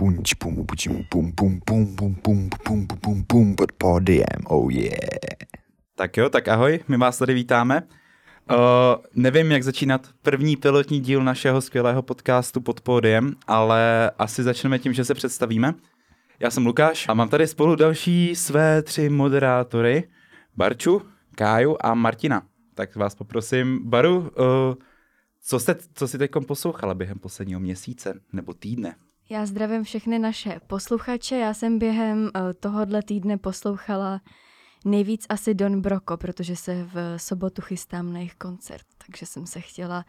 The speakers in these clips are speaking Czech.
pum pum pum pum pum pum pum pum pum pum pum pod pódiem, oh yeah. Tak jo, tak ahoj, my vás tady vítáme. Uh, nevím, jak začínat první pilotní díl našeho skvělého podcastu pod pódiem, ale asi začneme tím, že se představíme. Já jsem Lukáš a mám tady spolu další své tři moderátory, Barču, Káju a Martina. Tak vás poprosím, Baru, uh, co, jste, co jsi teď poslouchala během posledního měsíce nebo týdne? Já zdravím všechny naše posluchače. Já jsem během uh, tohohle týdne poslouchala nejvíc asi Don Broko, protože se v sobotu chystám na jejich koncert, takže jsem se chtěla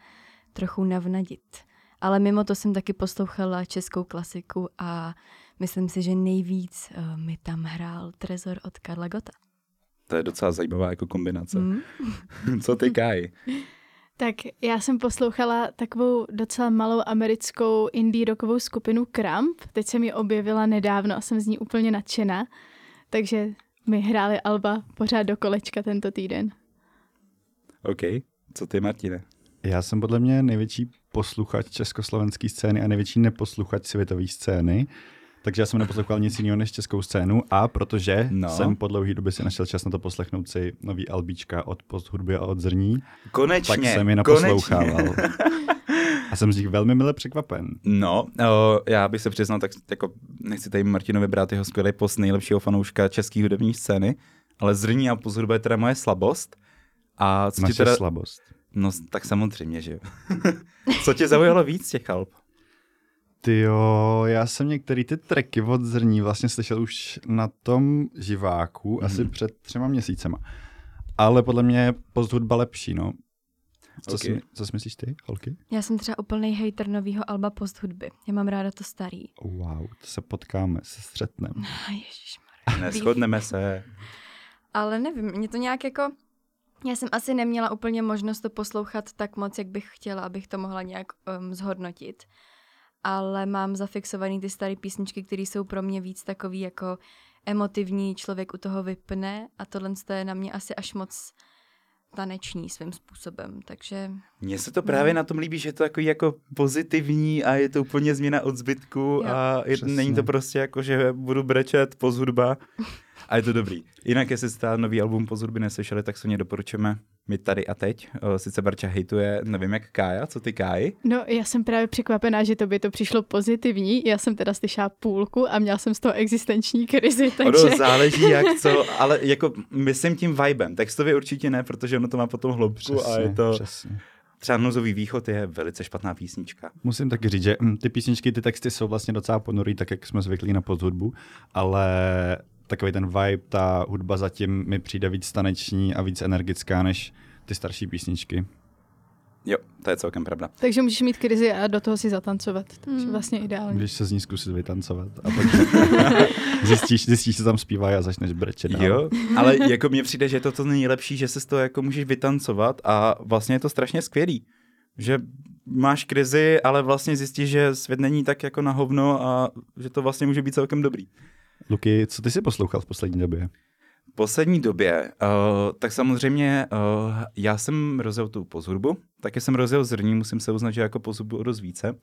trochu navnadit. Ale mimo to jsem taky poslouchala českou klasiku a myslím si, že nejvíc uh, mi tam hrál Trezor od Karla Gota. To je docela zajímavá jako kombinace. Mm. Co ty, Kai? Tak já jsem poslouchala takovou docela malou americkou indie rockovou skupinu Kramp. Teď jsem ji objevila nedávno a jsem z ní úplně nadšená. Takže mi hráli Alba pořád do kolečka tento týden. OK. Co ty, Martine? Já jsem podle mě největší posluchač československé scény a největší neposluchač světové scény. Takže já jsem neposlouchal nic jiného než českou scénu a protože no. jsem po dlouhé době si našel čas na to poslechnout si nový albíčka od posthudby a od zrní, konečně, tak jsem je naposlouchával. a jsem z nich velmi mile překvapen. No, o, já bych se přiznal, tak jako nechci tady Martinovi brát jeho skvělý post nejlepšího fanouška české hudební scény, ale zrní a posthudba je teda moje slabost. A co Naše ti teda... slabost. No, tak samozřejmě, že jo. co tě zaujalo víc těch alb? Ty jo, já jsem některé ty tracky od zrní vlastně slyšel už na tom živáku mm. asi před třema měsícema. Ale podle mě je post hudba lepší, no. Co, okay. si, co si myslíš ty, holky? Já jsem třeba úplný hater nového alba post hudby. Já mám ráda to starý. Wow, to se potkáme, se střetneme. Neschodneme se. Ale nevím, mě to nějak jako... Já jsem asi neměla úplně možnost to poslouchat tak moc, jak bych chtěla, abych to mohla nějak um, zhodnotit ale mám zafixovaný ty staré písničky, které jsou pro mě víc takový jako emotivní, člověk u toho vypne a tohle je na mě asi až moc taneční svým způsobem, takže... Mně se to právě no. na tom líbí, že je to takový jako pozitivní a je to úplně změna od zbytku jo, a je, není to prostě jako, že budu brečet, pozhudba a je to dobrý. Jinak, jestli jste nový album Pozhudby neslyšeli, tak se mě doporučujeme my tady a teď. Sice Barča hejtuje, nevím jak Kája, co ty Káji? No, já jsem právě překvapená, že to by to přišlo pozitivní. Já jsem teda slyšela půlku a měla jsem z toho existenční krizi, takže... Ono záleží jak co, ale jako myslím tím vibem. Textově určitě ne, protože ono to má potom hloubku přesně, a je to... Přesně. Třeba Nozový východ je velice špatná písnička. Musím taky říct, že hm, ty písničky, ty texty jsou vlastně docela ponorý, tak jak jsme zvyklí na podhudbu, ale takový ten vibe, ta hudba zatím mi přijde víc taneční a víc energická než ty starší písničky. Jo, to je celkem pravda. Takže můžeš mít krizi a do toho si zatancovat. Takže mm. vlastně ideálně. Když se z ní zkusit vytancovat a pak zjistíš, zjistíš, že tam zpívá a začneš brečet. Jo, ale jako mně přijde, že je to to nejlepší, že se z toho jako můžeš vytancovat a vlastně je to strašně skvělý. Že máš krizi, ale vlastně zjistíš, že svět není tak jako na hovno a že to vlastně může být celkem dobrý. Luky, co ty jsi poslouchal v poslední době? V poslední době, uh, tak samozřejmě uh, já jsem rozjel tu pozhudbu, taky jsem rozjel zrní, musím se uznat, že jako pozhudbu o dost více,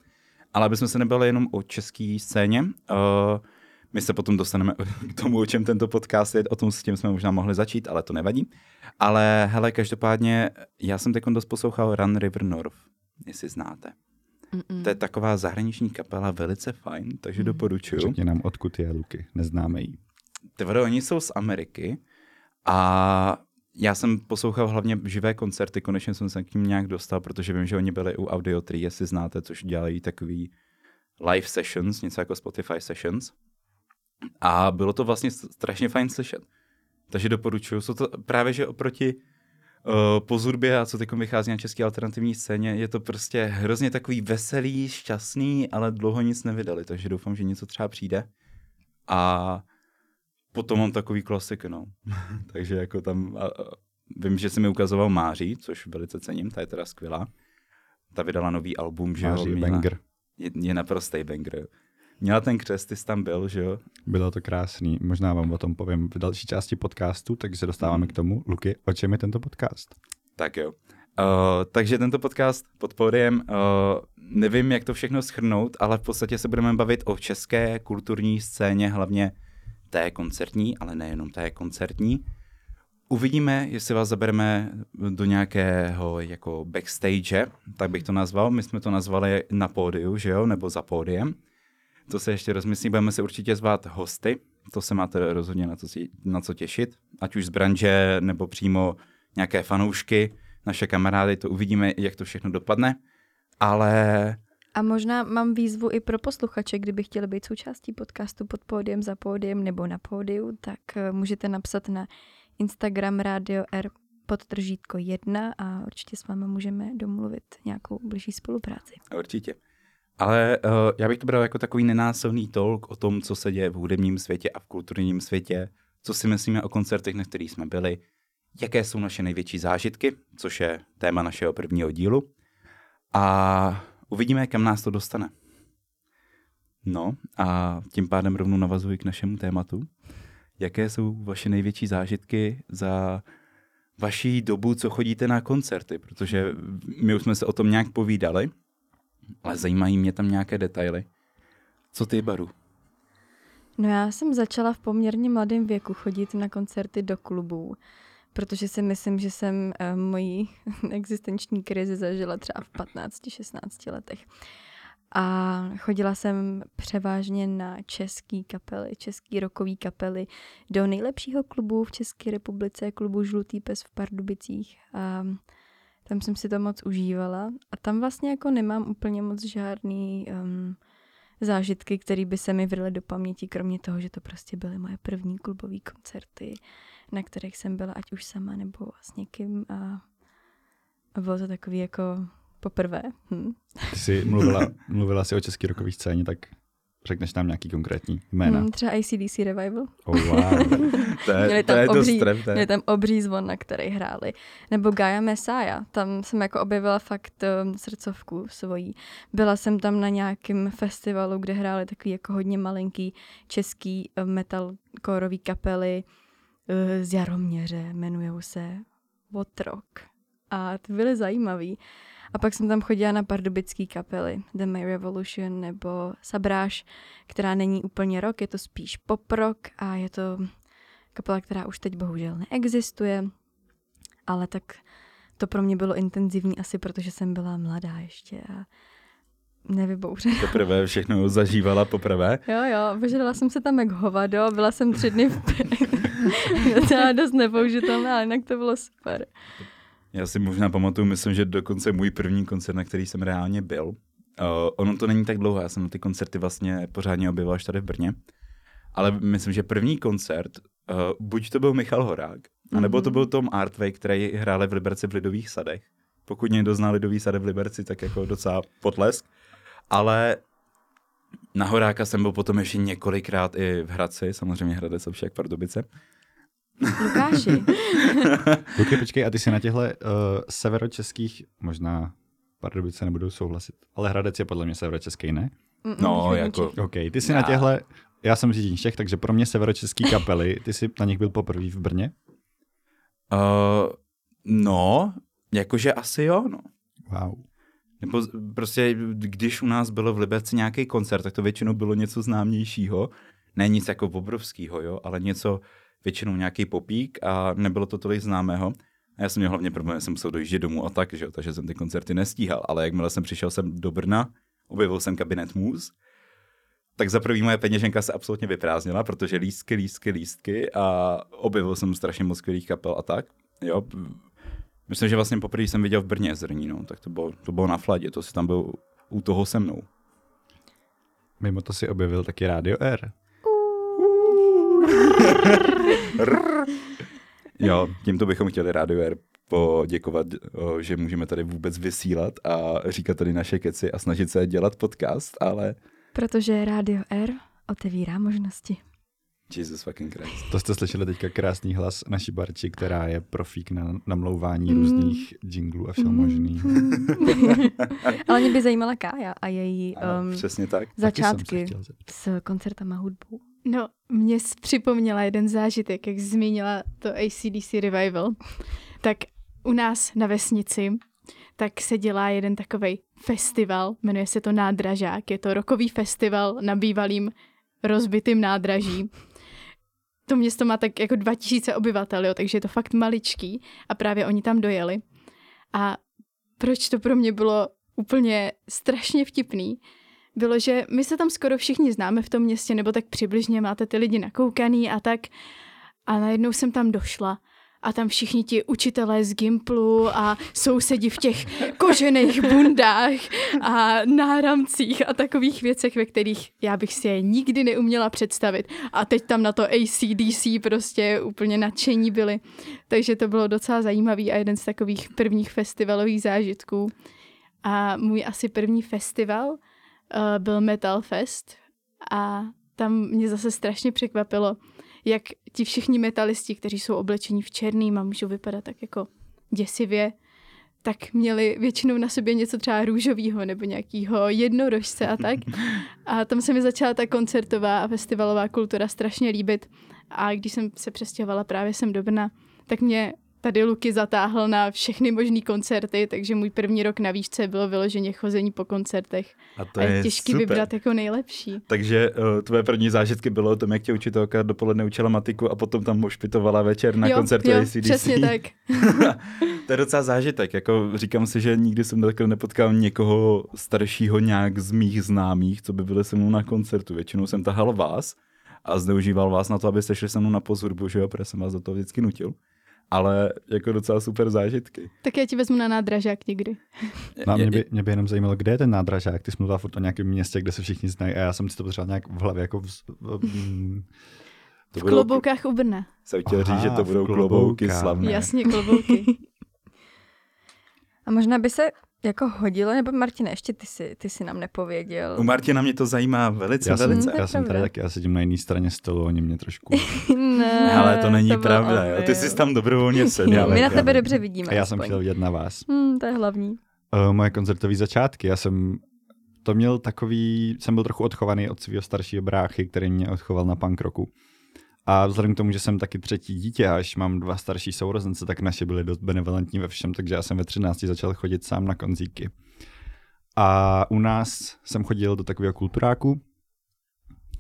ale aby jsme se nebali jenom o české scéně, uh, my se potom dostaneme k tomu, o čem tento podcast je, o tom s tím jsme možná mohli začít, ale to nevadí. Ale hele, každopádně, já jsem teď dost poslouchal Run River North, jestli znáte. Mm-mm. To je taková zahraniční kapela, velice fajn, takže mm. doporučuju. Řekni nám, odkud je Luky, neznáme jí. Ty vado, oni jsou z Ameriky a já jsem poslouchal hlavně živé koncerty, konečně jsem se k ním nějak dostal, protože vím, že oni byli u Audio 3, jestli znáte, což dělají takový live sessions, něco jako Spotify sessions. A bylo to vlastně strašně fajn slyšet. Takže doporučuju. Jsou to právě, že oproti uh, pozudbě a co teď vychází na české alternativní scéně, je to prostě hrozně takový veselý, šťastný, ale dlouho nic nevydali, takže doufám, že něco třeba přijde. A potom mám takový klasik, no. takže jako tam, a, a, vím, že jsi mi ukazoval Máří, což velice cením, ta je teda skvělá. Ta vydala nový album, že Máří jo. banger. Je, je naprostý banger. Měla ten křest, ty jsi tam byl, že jo? Bylo to krásný. Možná vám o tom povím v další části podcastu, takže se dostáváme hmm. k tomu. Luky, o čem je tento podcast? Tak jo. takže tento podcast pod pódiem, uh, nevím, jak to všechno schrnout, ale v podstatě se budeme bavit o české kulturní scéně, hlavně té koncertní, ale nejenom té koncertní. Uvidíme, jestli vás zabereme do nějakého jako backstage, tak bych to nazval. My jsme to nazvali na pódiu, že jo, nebo za pódiem. To se ještě rozmyslí, budeme se určitě zvát hosty, to se máte rozhodně na co, na co těšit, ať už z branže, nebo přímo nějaké fanoušky, naše kamarády, to uvidíme, jak to všechno dopadne, ale... A možná mám výzvu i pro posluchače, kdyby chtěli být součástí podcastu pod pódiem, za pódiem nebo na pódiu, tak eh, můžete napsat na Instagram Radio R podtržítko 1 a určitě s vámi můžeme domluvit nějakou blížší spolupráci. Určitě. Ale uh, já bych to bral jako takový nenásilný talk o tom, co se děje v hudebním světě a v kulturním světě, co si myslíme o koncertech, na kterých jsme byli, jaké jsou naše největší zážitky, což je téma našeho prvního dílu. A uvidíme, kam nás to dostane. No a tím pádem rovnou navazuji k našemu tématu. Jaké jsou vaše největší zážitky za vaší dobu, co chodíte na koncerty? Protože my už jsme se o tom nějak povídali, ale zajímají mě tam nějaké detaily. Co ty, Baru? No já jsem začala v poměrně mladém věku chodit na koncerty do klubů, protože si myslím, že jsem uh, moji existenční krizi zažila třeba v 15-16 letech. A chodila jsem převážně na český kapely, český rokový kapely do nejlepšího klubu v České republice, klubu Žlutý pes v Pardubicích. A tam jsem si to moc užívala a tam vlastně jako nemám úplně moc žádný um, zážitky, které by se mi vrly do paměti, kromě toho, že to prostě byly moje první klubové koncerty, na kterých jsem byla ať už sama nebo s někým a, a bylo to takový jako poprvé. Hm. Ty jsi mluvila, mluvila jsi o české rokové scéně, tak Řekneš nám nějaký konkrétní jména? Hmm, třeba ACDC Revival. Oh, wow. to je, měli tam to je obří, dost Měli tam obří zvon, na který hráli. Nebo Gaia Messiah, tam jsem jako objevila fakt um, srdcovku svojí. Byla jsem tam na nějakém festivalu, kde hráli takový jako hodně malinký český uh, metalcoreový kapely uh, z Jaroměře, jmenují se Votrok. A ty byly zajímavý. A pak jsem tam chodila na pardubický kapely, The May Revolution nebo Sabráš, která není úplně rock, je to spíš pop rock a je to kapela, která už teď bohužel neexistuje, ale tak to pro mě bylo intenzivní asi, protože jsem byla mladá ještě a nevybouřená. Poprvé všechno zažívala poprvé? Jo, jo, požadala jsem se tam jak hovado, byla jsem tři dny v To je dost nepoužitelná, ale jinak to bylo super. Já si možná pamatuju, myslím, že dokonce můj první koncert, na který jsem reálně byl. Uh, ono to není tak dlouho, já jsem na ty koncerty vlastně pořádně objevil až tady v Brně. Ale myslím, že první koncert, uh, buď to byl Michal Horák, anebo to byl Tom Artway, který hráli v Liberci v Lidových sadech. Pokud někdo zná Lidový sady v Liberci, tak jako docela potlesk. Ale na Horáka jsem byl potom ještě několikrát i v Hradci, samozřejmě Hradec je však Pardubice. Lukáši. Luky, počkej, a ty si na těchto uh, severočeských, možná Pardubice nebudou souhlasit, ale Hradec je podle mě severočeský, ne? No, jako... OK, ty jsi já. na těchto, já jsem z Čech, takže pro mě severočeský kapely, ty jsi na nich byl poprvé v Brně? Uh, no, jakože asi jo, no. Wow. Nebo prostě, když u nás bylo v Liberci nějaký koncert, tak to většinou bylo něco známějšího. Ne nic jako obrovského, jo, ale něco, většinou nějaký popík a nebylo to tolik známého. A já jsem měl hlavně problém, že jsem musel dojíždět domů a tak, že jo, takže jsem ty koncerty nestíhal. Ale jakmile jsem přišel sem do Brna, objevil jsem kabinet Můz, tak za první moje peněženka se absolutně vyprázdnila, protože lístky, lístky, lístky a objevil jsem strašně moc skvělých kapel a tak. Jo, myslím, že vlastně poprvé jsem viděl v Brně zrní, no, tak to bylo, to bylo na fladě, to si tam byl u toho se mnou. Mimo to si objevil taky Radio R. jo, tímto bychom chtěli Radio R poděkovat, že můžeme tady vůbec vysílat a říkat tady naše keci a snažit se dělat podcast, ale... Protože Radio R otevírá možnosti. Jesus fucking Christ. To jste slyšeli teďka krásný hlas naší Barči, která je profík na namlouvání mm. různých jinglů a všeho mm. možný. Ale mě by zajímala Kája a její um, přesně tak. začátky s koncertama hudbou. No, mě připomněla jeden zážitek, jak zmínila to ACDC Revival. Tak u nás na vesnici tak se dělá jeden takový festival, jmenuje se to Nádražák. Je to rokový festival na bývalým rozbitým nádraží. To město má tak jako 2000 obyvatel, jo, takže je to fakt maličký a právě oni tam dojeli. A proč to pro mě bylo úplně strašně vtipný, bylo, že my se tam skoro všichni známe v tom městě, nebo tak přibližně máte ty lidi nakoukaný a tak. A najednou jsem tam došla a tam všichni ti učitelé z Gimplu a sousedi v těch kožených bundách a náramcích a takových věcech, ve kterých já bych si je nikdy neuměla představit. A teď tam na to ACDC prostě úplně nadšení byli. Takže to bylo docela zajímavý a jeden z takových prvních festivalových zážitků. A můj asi první festival uh, byl Metal Fest a tam mě zase strašně překvapilo, jak ti všichni metalisti, kteří jsou oblečení v černým a můžou vypadat tak jako děsivě, tak měli většinou na sobě něco třeba růžového nebo nějakého jednorožce a tak. A tam se mi začala ta koncertová a festivalová kultura strašně líbit. A když jsem se přestěhovala právě sem do Brna, tak mě tady Luky zatáhl na všechny možné koncerty, takže můj první rok na výšce bylo vyloženě chození po koncertech. A to a je, je těžký super. vybrat jako nejlepší. Takže uh, tvoje první zážitky bylo o tom, jak tě učitelka dopoledne učila matiku a potom tam mošpitovala večer na jo, koncertu jo, ACDC. přesně tak. to je docela zážitek. Jako říkám si, že nikdy jsem takhle nepotkal někoho staršího nějak z mých známých, co by byli se mnou na koncertu. Většinou jsem tahal vás a zneužíval vás na to, abyste šli se mnou na pozorbu, že jo, protože jsem vás do toho vždycky nutil ale jako docela super zážitky. Tak já ti vezmu na nádražák někdy. No, mě, by, mě by jenom zajímalo, kde je ten nádražák? Ty jsi mluvila furt o nějakém městě, kde se všichni znají a já jsem si to potřeboval nějak v hlavě jako v, v, v, to v budou, kloboukách u Brna. Jsem chtěl říct, že to budou klobouky slavné. Jasně, klobouky. a možná by se jako hodilo, nebo Martina, ještě ty si, ty si nám nepověděl. U Martina mě to zajímá velice, já velice. Jsem, já jsem tady taky, já sedím na jiné straně stolu, oni mě trošku... ne, Ale to není to pravda, jo. ty jsi tam dobrovolně seděl. My na tebe dobře vidíme. A já aspoň. jsem chtěl vidět na vás. Hmm, to je hlavní. Uh, moje koncertové začátky, já jsem to měl takový, jsem byl trochu odchovaný od svého staršího bráchy, který mě odchoval na punk roku. A vzhledem k tomu, že jsem taky třetí dítě, až mám dva starší sourozence, tak naše byly dost benevolentní ve všem, takže já jsem ve 13 začal chodit sám na konzíky. A u nás jsem chodil do takového kulturáku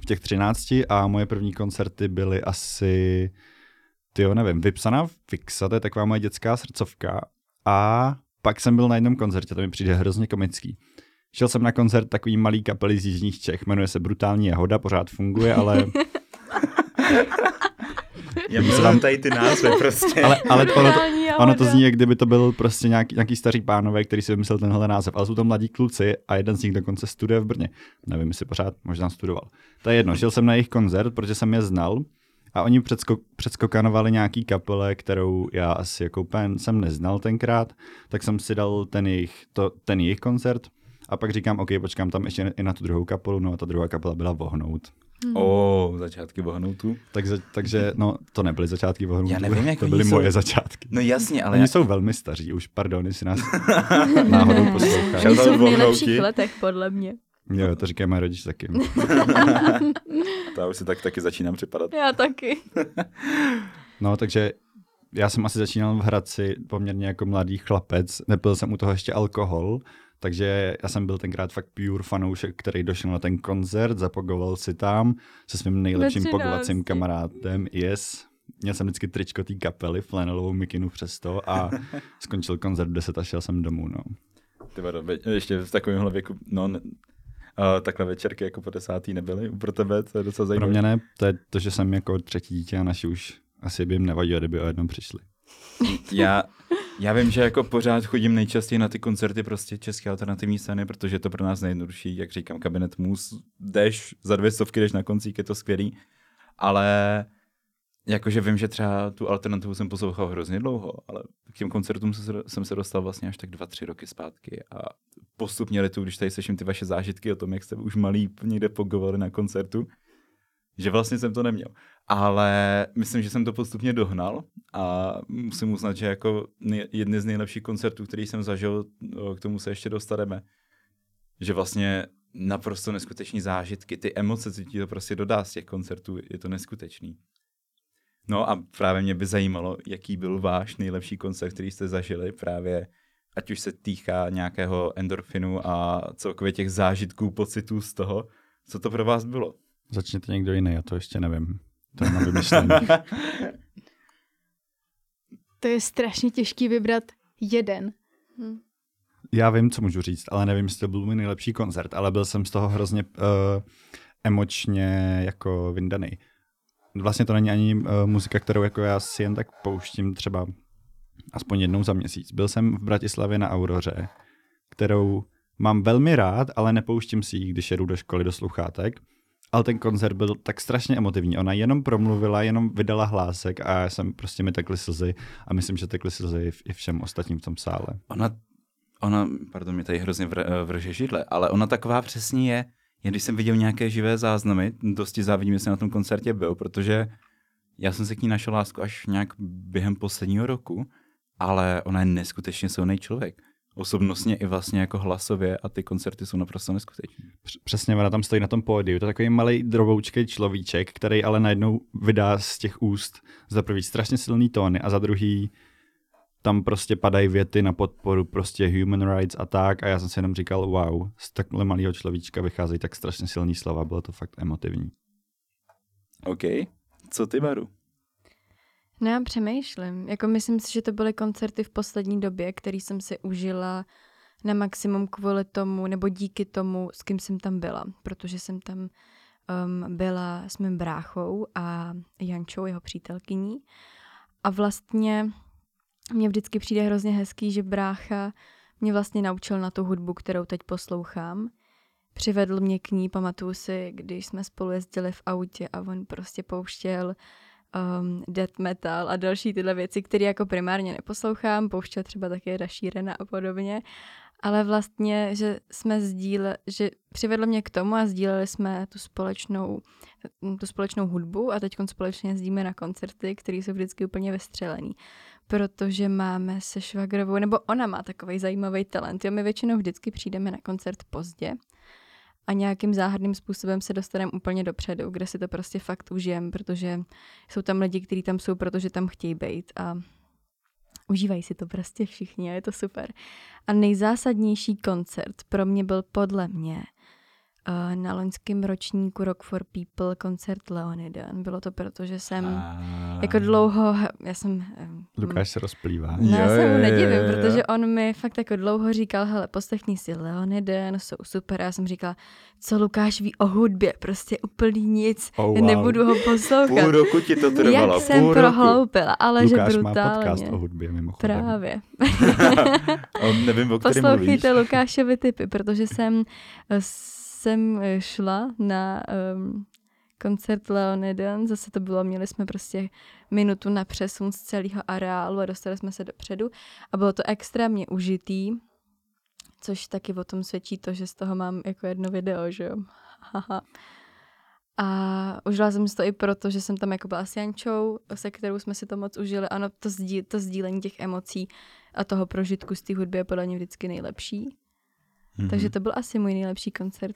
v těch 13 a moje první koncerty byly asi, ty jo, nevím, vypsaná Fixa, to je taková moje dětská srdcovka. A pak jsem byl na jednom koncertě, to mi přijde hrozně komický. Šel jsem na koncert takový malý kapely z Jižních Čech, jmenuje se Brutální Jahoda, pořád funguje, ale Já myslím tady ty názvy prostě. Ale, ale ono, to, ono to zní, jak kdyby to byl prostě nějaký, nějaký starý pánové, který si vymyslel tenhle název. Ale jsou to mladí kluci a jeden z nich dokonce studuje v Brně. Nevím, jestli pořád možná studoval. To je jedno, šel jsem na jejich koncert, protože jsem je znal. A oni předsko, předskokanovali nějaký kapele, kterou já asi jako pen jsem neznal tenkrát, tak jsem si dal ten jejich, to, ten jejich koncert a pak říkám, OK, počkám tam ještě i na tu druhou kapelu, no a ta druhá kapela byla Vohnout. Hmm. O, začátky Vohnoutu. Takže, takže, no, to nebyly začátky Vohnoutu. Já nevím, jak to byly jsou... moje začátky. No jasně, ale... Oni já... jsou velmi staří, už pardon, jestli nás náhodou poslouchají. Oni jsou v nejlepších letech, podle mě. Jo, to říkají moje rodiče taky. to já už si tak taky začínám připadat. Já taky. no, takže já jsem asi začínal v Hradci poměrně jako mladý chlapec. Nepil jsem u toho ještě alkohol, takže já jsem byl tenkrát fakt pure fanoušek, který došel na ten koncert, zapogoval si tam se svým nejlepším pogovacím kamarádem, yes. Měl jsem vždycky tričko té kapely, flanelovou mikinu přesto a skončil koncert v 10 a šel jsem domů, no. Ty ještě v takovémhle věku, no, ne, uh, takhle večerky jako po desátý nebyly pro tebe, to je docela zajímavé. Pro mě ne, to je to, že jsem jako třetí dítě a naši už asi by jim nevadilo, kdyby o jednom přišli. Já, já vím, že jako pořád chodím nejčastěji na ty koncerty prostě české alternativní scény, protože je to pro nás nejjednodušší, jak říkám, kabinet mus, jdeš za dvě stovky, jdeš na koncík, je to skvělý, ale jakože vím, že třeba tu alternativu jsem poslouchal hrozně dlouho, ale k těm koncertům jsem se dostal vlastně až tak dva, tři roky zpátky a postupně tu, když tady slyším ty vaše zážitky o tom, jak jste už malý někde pogovali na koncertu, že vlastně jsem to neměl. Ale myslím, že jsem to postupně dohnal a musím uznat, že jako jedny z nejlepších koncertů, který jsem zažil, k tomu se ještě dostaneme, že vlastně naprosto neskutečný zážitky, ty emoce, co ti to prostě dodá z těch koncertů, je to neskutečný. No a právě mě by zajímalo, jaký byl váš nejlepší koncert, který jste zažili právě ať už se týká nějakého endorfinu a celkově těch zážitků, pocitů z toho. Co to pro vás bylo? Začněte někdo jiný, já to ještě nevím. To je na vymyšlení. to je strašně těžký vybrat jeden. Hm. Já vím, co můžu říct, ale nevím, jestli to byl můj nejlepší koncert, ale byl jsem z toho hrozně uh, emočně jako vyndaný. Vlastně to není ani uh, muzika, kterou jako já si jen tak pouštím třeba aspoň jednou za měsíc. Byl jsem v Bratislavě na Auroře, kterou mám velmi rád, ale nepouštím si ji, když jedu do školy do sluchátek. Ale ten koncert byl tak strašně emotivní. Ona jenom promluvila, jenom vydala hlásek a já jsem prostě mi tekly slzy a myslím, že tekly slzy i všem ostatním v tom sále. Ona, ona pardon, mě tady hrozně vr, vrže židle, ale ona taková přesně je, jen když jsem viděl nějaké živé záznamy, dosti závidím, jestli na tom koncertě byl, protože já jsem se k ní našel lásku až nějak během posledního roku, ale ona je neskutečně silný člověk osobnostně i vlastně jako hlasově a ty koncerty jsou naprosto neskutečné. Přesně, ona tam stojí na tom pódiu, to je takový malý droboučkej človíček, který ale najednou vydá z těch úst za prvý strašně silný tóny a za druhý tam prostě padají věty na podporu prostě human rights a tak a já jsem si jenom říkal, wow, z takhle malého človíčka vycházejí tak strašně silný slova, bylo to fakt emotivní. OK. Co ty, Baru? No já přemýšlím. Jako myslím si, že to byly koncerty v poslední době, který jsem si užila na maximum kvůli tomu, nebo díky tomu, s kým jsem tam byla. Protože jsem tam um, byla s mým bráchou a Jančou, jeho přítelkyní. A vlastně mně vždycky přijde hrozně hezký, že brácha mě vlastně naučil na tu hudbu, kterou teď poslouchám. Přivedl mě k ní, pamatuju si, když jsme spolu jezdili v autě a on prostě pouštěl um, death metal a další tyhle věci, které jako primárně neposlouchám, pouštěl třeba také Rašírena a podobně, ale vlastně, že jsme sdíle, že přivedlo mě k tomu a sdíleli jsme tu společnou, tu společnou hudbu a teď společně jezdíme na koncerty, které jsou vždycky úplně vystřelený. Protože máme se švagrovou, nebo ona má takový zajímavý talent. Jo, my většinou vždycky přijdeme na koncert pozdě, a nějakým záhadným způsobem se dostaneme úplně dopředu, kde si to prostě fakt užijem, protože jsou tam lidi, kteří tam jsou, protože tam chtějí být a užívají si to prostě všichni a je to super. A nejzásadnější koncert pro mě byl podle mě na loňském ročníku Rock for People koncert Leonidan. Bylo to proto, že jsem a... jako dlouho, já jsem... Lukáš se rozplývá. No, já se mu nedivím, protože on mi fakt jako dlouho říkal, hele, poslechni si Leonidan, jsou super. A já jsem říkala, co Lukáš ví o hudbě, prostě úplný nic, oh, wow. nebudu ho poslouchat. Půl roku ti to trvalo, Jak jsem půl prohloupila, ale Lukáš že brutálně. má podcast o hudbě mimochodem. Právě. on nevím, o Poslouchejte Lukášovi typy, protože jsem jsem eh, šla na um, koncert Leonidan, zase to bylo, měli jsme prostě minutu na přesun z celého areálu a dostali jsme se dopředu a bylo to extrémně užitý, což taky o tom svědčí to, že z toho mám jako jedno video, že jo. A užila jsem si to i proto, že jsem tam jako byla s Jančou, se kterou jsme si to moc užili. Ano, to, sdí, to sdílení těch emocí a toho prožitku z té hudby je podle mě vždycky nejlepší. Mm-hmm. Takže to byl asi můj nejlepší koncert.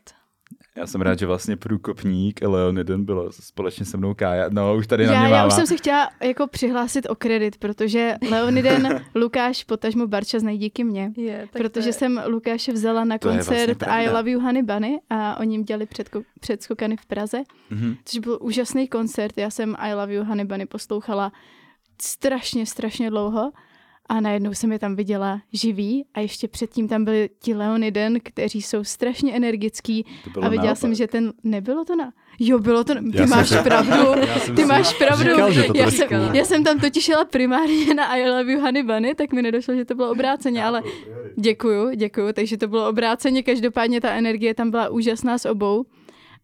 Já jsem rád, že vlastně průkopník Leoniden byl společně se mnou Kája. No, už tady na já, mě Já už jsem se chtěla jako přihlásit o kredit, protože Leoniden, Lukáš, potažmo Barča znají díky mně. Je, protože je... jsem Lukáše vzala na to koncert vlastně I Love You Honey Bunny a oni jim dělali předko- předskokany v Praze, mm-hmm. což byl úžasný koncert. Já jsem I Love You Honey Bunny poslouchala strašně, strašně dlouho a najednou jsem je tam viděla živý a ještě předtím tam byli ti Leoniden, kteří jsou strašně energický a viděla naopak. jsem, že ten, nebylo to na, jo, bylo to, ty já máš jsem, pravdu, ty máš pravdu, říkal, že to já, jsem, já jsem tam totiž jela primárně na I Love You Honey Bunny, tak mi nedošlo, že to bylo obráceně, ale děkuju, děkuju, takže to bylo obráceně, každopádně ta energie tam byla úžasná s obou.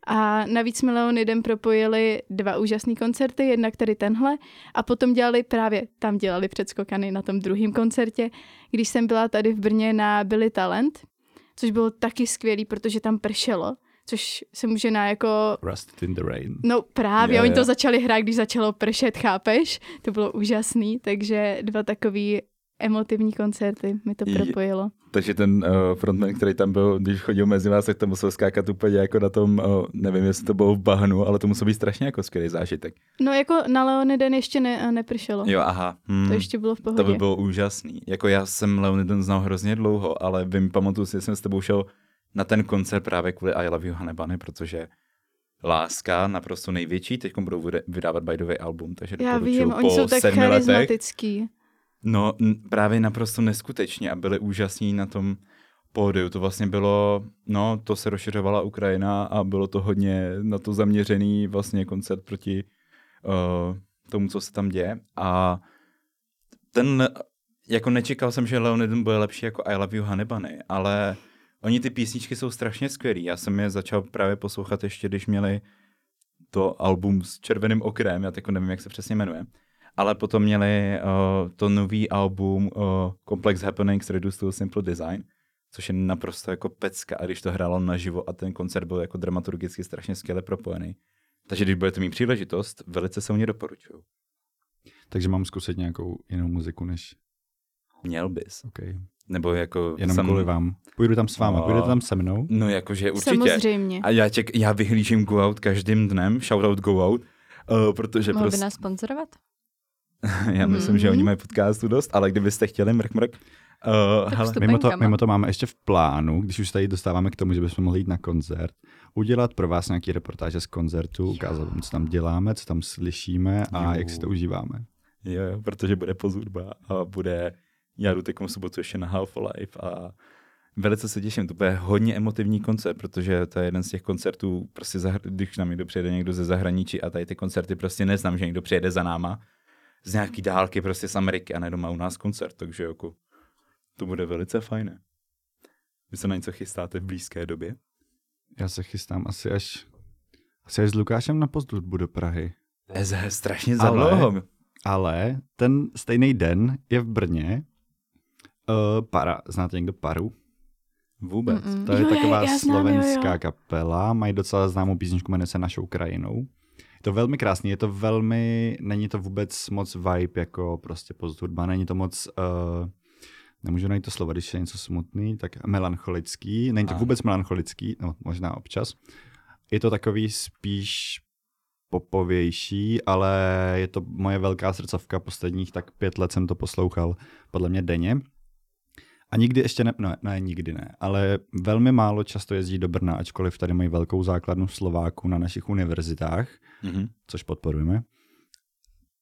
A navíc jsme Leonidem propojili dva úžasné koncerty, jednak tady tenhle, a potom dělali právě, tam dělali předskokany na tom druhém koncertě, když jsem byla tady v Brně na Billy Talent, což bylo taky skvělý, protože tam pršelo, což se může na jako... Rusted in the rain. No právě, yeah, oni to začali hrát, když začalo pršet, chápeš? To bylo úžasný, takže dva takový emotivní koncerty mi to propojilo. Takže ten uh, frontman, který tam byl, když chodil mezi vás, tak to musel skákat úplně jako na tom, uh, nevím, jestli to bylo v bahnu, ale to musel být strašně jako skvělý zážitek. No jako na Leoniden ještě ne, nepršelo. Jo, aha. Hmm, to ještě bylo v pohodě. To by bylo úžasný. Jako já jsem Leoniden znal hrozně dlouho, ale vím, pamatuju si, že jsem s tebou šel na ten koncert právě kvůli I Love You Hanebany, protože Láska, naprosto největší, teď budou vydávat by the way album, takže Já vím, oni jsou tak charismatický. Letech. No právě naprosto neskutečně a byli úžasní na tom pódiu. To vlastně bylo, no to se rozšiřovala Ukrajina a bylo to hodně na to zaměřený vlastně koncert proti uh, tomu, co se tam děje. A ten, jako nečekal jsem, že Leonidon bude lepší jako I Love You Hanebany, ale oni ty písničky jsou strašně skvělý. Já jsem je začal právě poslouchat ještě, když měli to album s červeným okrem, já teď nevím, jak se přesně jmenuje ale potom měli uh, to nový album uh, Complex Happenings Reduced to Simple Design, což je naprosto jako pecka a když to hrálo naživo a ten koncert byl jako dramaturgicky strašně skvěle propojený. Takže když budete mít příležitost, velice se o ně doporučuju. Takže mám zkusit nějakou jinou muziku než... Měl bys. Okay. Nebo jako... Jenom sam... kvůli vám. Půjdu tam s váma, no, půjdete tam se mnou? No jakože určitě. Samozřejmě. A já, tě, já vyhlížím Go Out každým dnem, shoutout Go Out, uh, protože Mohl prostě... by nás sponzorovat? Já myslím, mm-hmm. že oni mají podcastu dost, ale kdybyste chtěli, mrk, mrk. Uh, hele. Mimo, to, mimo to máme ještě v plánu, když už tady dostáváme k tomu, že bychom mohli jít na koncert, udělat pro vás nějaký reportáže z koncertu, ukázat vám, co tam děláme, co tam slyšíme a jo. jak si to užíváme. Jo, jo, protože bude pozůrba a bude, já jdu teď sobotu ještě na Half-Life a velice se těším, to bude hodně emotivní koncert, protože to je jeden z těch koncertů, prostě zahr- když nám někdo přijede někdo ze zahraničí a tady ty koncerty prostě neznám, že někdo přijede za náma, z nějaký dálky prostě z Ameriky a ne doma u nás koncert, takže jako to bude velice fajné. Vy se na něco chystáte v blízké době? Já se chystám asi až, asi až s Lukášem na pozdudbu do Prahy. Je strašně za ale, ale ten stejný den je v Brně uh, Para. Znáte někdo Paru? Vůbec. Mm-mm. To je jo, taková je, slovenská jo, jo. kapela, mají docela známou písničku, jmenuje se Našou krajinou. Je to velmi krásný, je to velmi, není to vůbec moc vibe jako prostě post hudba, není to moc, uh, nemůžu najít to slovo, když je něco smutný, tak melancholický, není to vůbec melancholický, no možná občas. Je to takový spíš popovější, ale je to moje velká srdcovka, posledních tak pět let jsem to poslouchal podle mě denně. A nikdy ještě ne, no, ne, nikdy ne, ale velmi málo často jezdí do Brna, ačkoliv tady mají velkou základnu Slováků na našich univerzitách, mm-hmm. což podporujeme.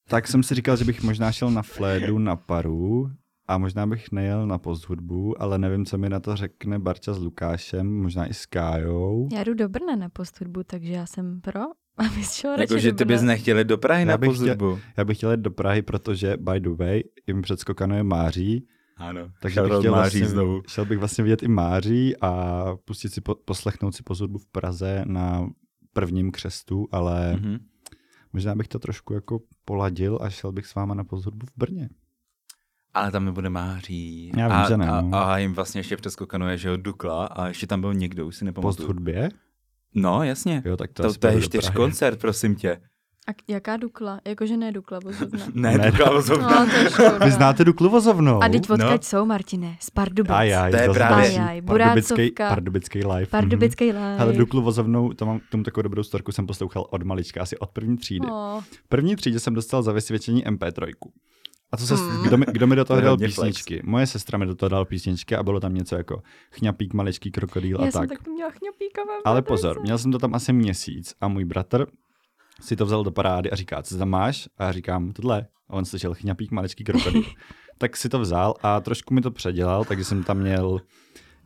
Tak jsem si říkal, že bych možná šel na Flédu na Paru a možná bych nejel na posthudbu, ale nevím, co mi na to řekne Barča s Lukášem, možná i s Kájou. Já jdu do Brna na posthudbu, takže já jsem pro. Aby šel jako, že ty bys nechtěl do Prahy já na posthudbu. Chtěl, já bych chtěl do Prahy, protože by the way, jim předskokano je Máří, ano, takže bych chtěl Máří vlastně, znovu. Šel bych vlastně vidět i Máří a pustit si, po, poslechnout si pozorbu v Praze na prvním křestu, ale mm-hmm. možná bych to trošku jako poladil a šel bych s váma na pozorbu v Brně. Ale tam nebude Máří. Já vím, a, že ne. No. A, a jim vlastně ještě přeskokanuje, že jo, Dukla a ještě tam byl někdo, už si nepamatuju. Post hudbě? No, jasně. Jo, tak to, to, to je čtyř koncert, prosím tě. A jaká Dukla? Jakože ne Dukla vozovna. ne, ne, Dukla vozovna. No, Vy znáte Duklu vozovnou? A teď odkaď no. jsou, Martine? Z Pardubic. Ajaj, to je právě. Ajaj, Pardubický, Pardubický live. Pardubický mhm. live. Ale Duklu vozovnou, to mám tomu takovou dobrou storku, jsem poslouchal od malička, asi od první třídy. Oh. První třídě jsem dostal za vysvědčení MP3. A co se, mm. kdo, mi, kdo mi do toho dal písničky? Flex. Moje sestra mi do toho dal písničky a bylo tam něco jako chňapík, maličký krokodýl Já a tak. Já jsem tak měla chňapíka Ale pozor, měl jsem to tam asi měsíc a můj bratr si to vzal do parády a říká, co tam máš? A já říkám, tohle. A on slyšel chňapík, maličký krokodýl. tak si to vzal a trošku mi to předělal, takže jsem tam měl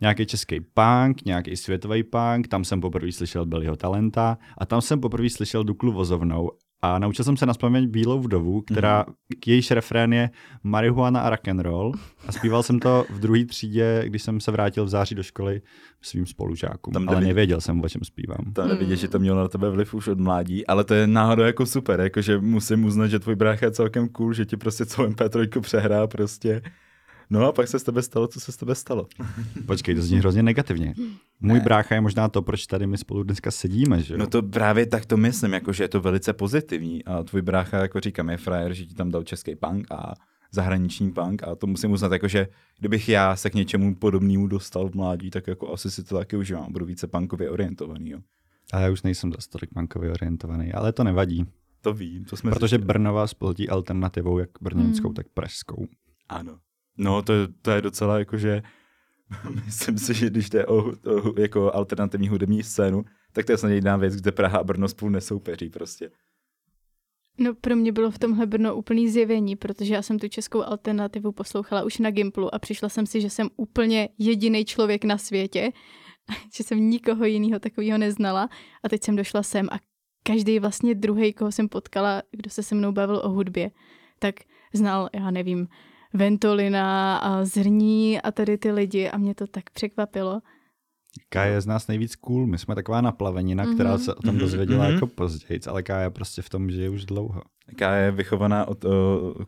nějaký český punk, nějaký světový punk, tam jsem poprvé slyšel Billyho Talenta a tam jsem poprvé slyšel Duklu Vozovnou a naučil jsem se na Bílou vdovu, která, mm. k jejíž refrén je marihuana a rock and roll. A zpíval jsem to v druhé třídě, když jsem se vrátil v září do školy svým spolužákům. Tam ale nevěděl, nevěděl jsem, o čem zpívám. Nevidět, mm. že to mělo na tebe vliv už od mládí, ale to je náhodou jako super, jakože musím uznat, že tvůj brácha je celkem cool, že ti prostě celou MP3 přehrá prostě No a pak se s tebe stalo, co se s tebe stalo. Počkej, to zní hrozně negativně. Můj ne. brácha je možná to, proč tady my spolu dneska sedíme, že jo? No to právě tak to myslím, jako že je to velice pozitivní a tvůj brácha, jako říkám, je frajer, že ti tam dal český punk a zahraniční punk a to musím uznat, jako, že kdybych já se k něčemu podobnému dostal v mládí, tak jako asi si to taky užívám, budu více punkově orientovaný. Jo. Ale já už nejsem dost tolik punkově orientovaný, ale to nevadí. To vím, to jsme Protože zjistili. Brno vás alternativou, jak brněnskou, hmm. tak pražskou. Ano. No, to, to je docela jako, že myslím si, že když jde o, o jako alternativní hudební scénu, tak to je snad jediná věc, kde Praha a Brno spolu nesoupeří prostě. No pro mě bylo v tomhle Brno úplný zjevení, protože já jsem tu českou alternativu poslouchala už na Gimplu a přišla jsem si, že jsem úplně jediný člověk na světě, že jsem nikoho jiného takového neznala a teď jsem došla sem a každý vlastně druhý, koho jsem potkala, kdo se se mnou bavil o hudbě, tak znal, já nevím, Ventolina a Zrní a tady ty lidi a mě to tak překvapilo. Kája je z nás nejvíc cool, my jsme taková naplavenina, mm-hmm. která se o tom mhm. dozvěděla mm-hmm. jako později, ale Kája prostě v tom žije už dlouho. Kája je vychovaná od uh,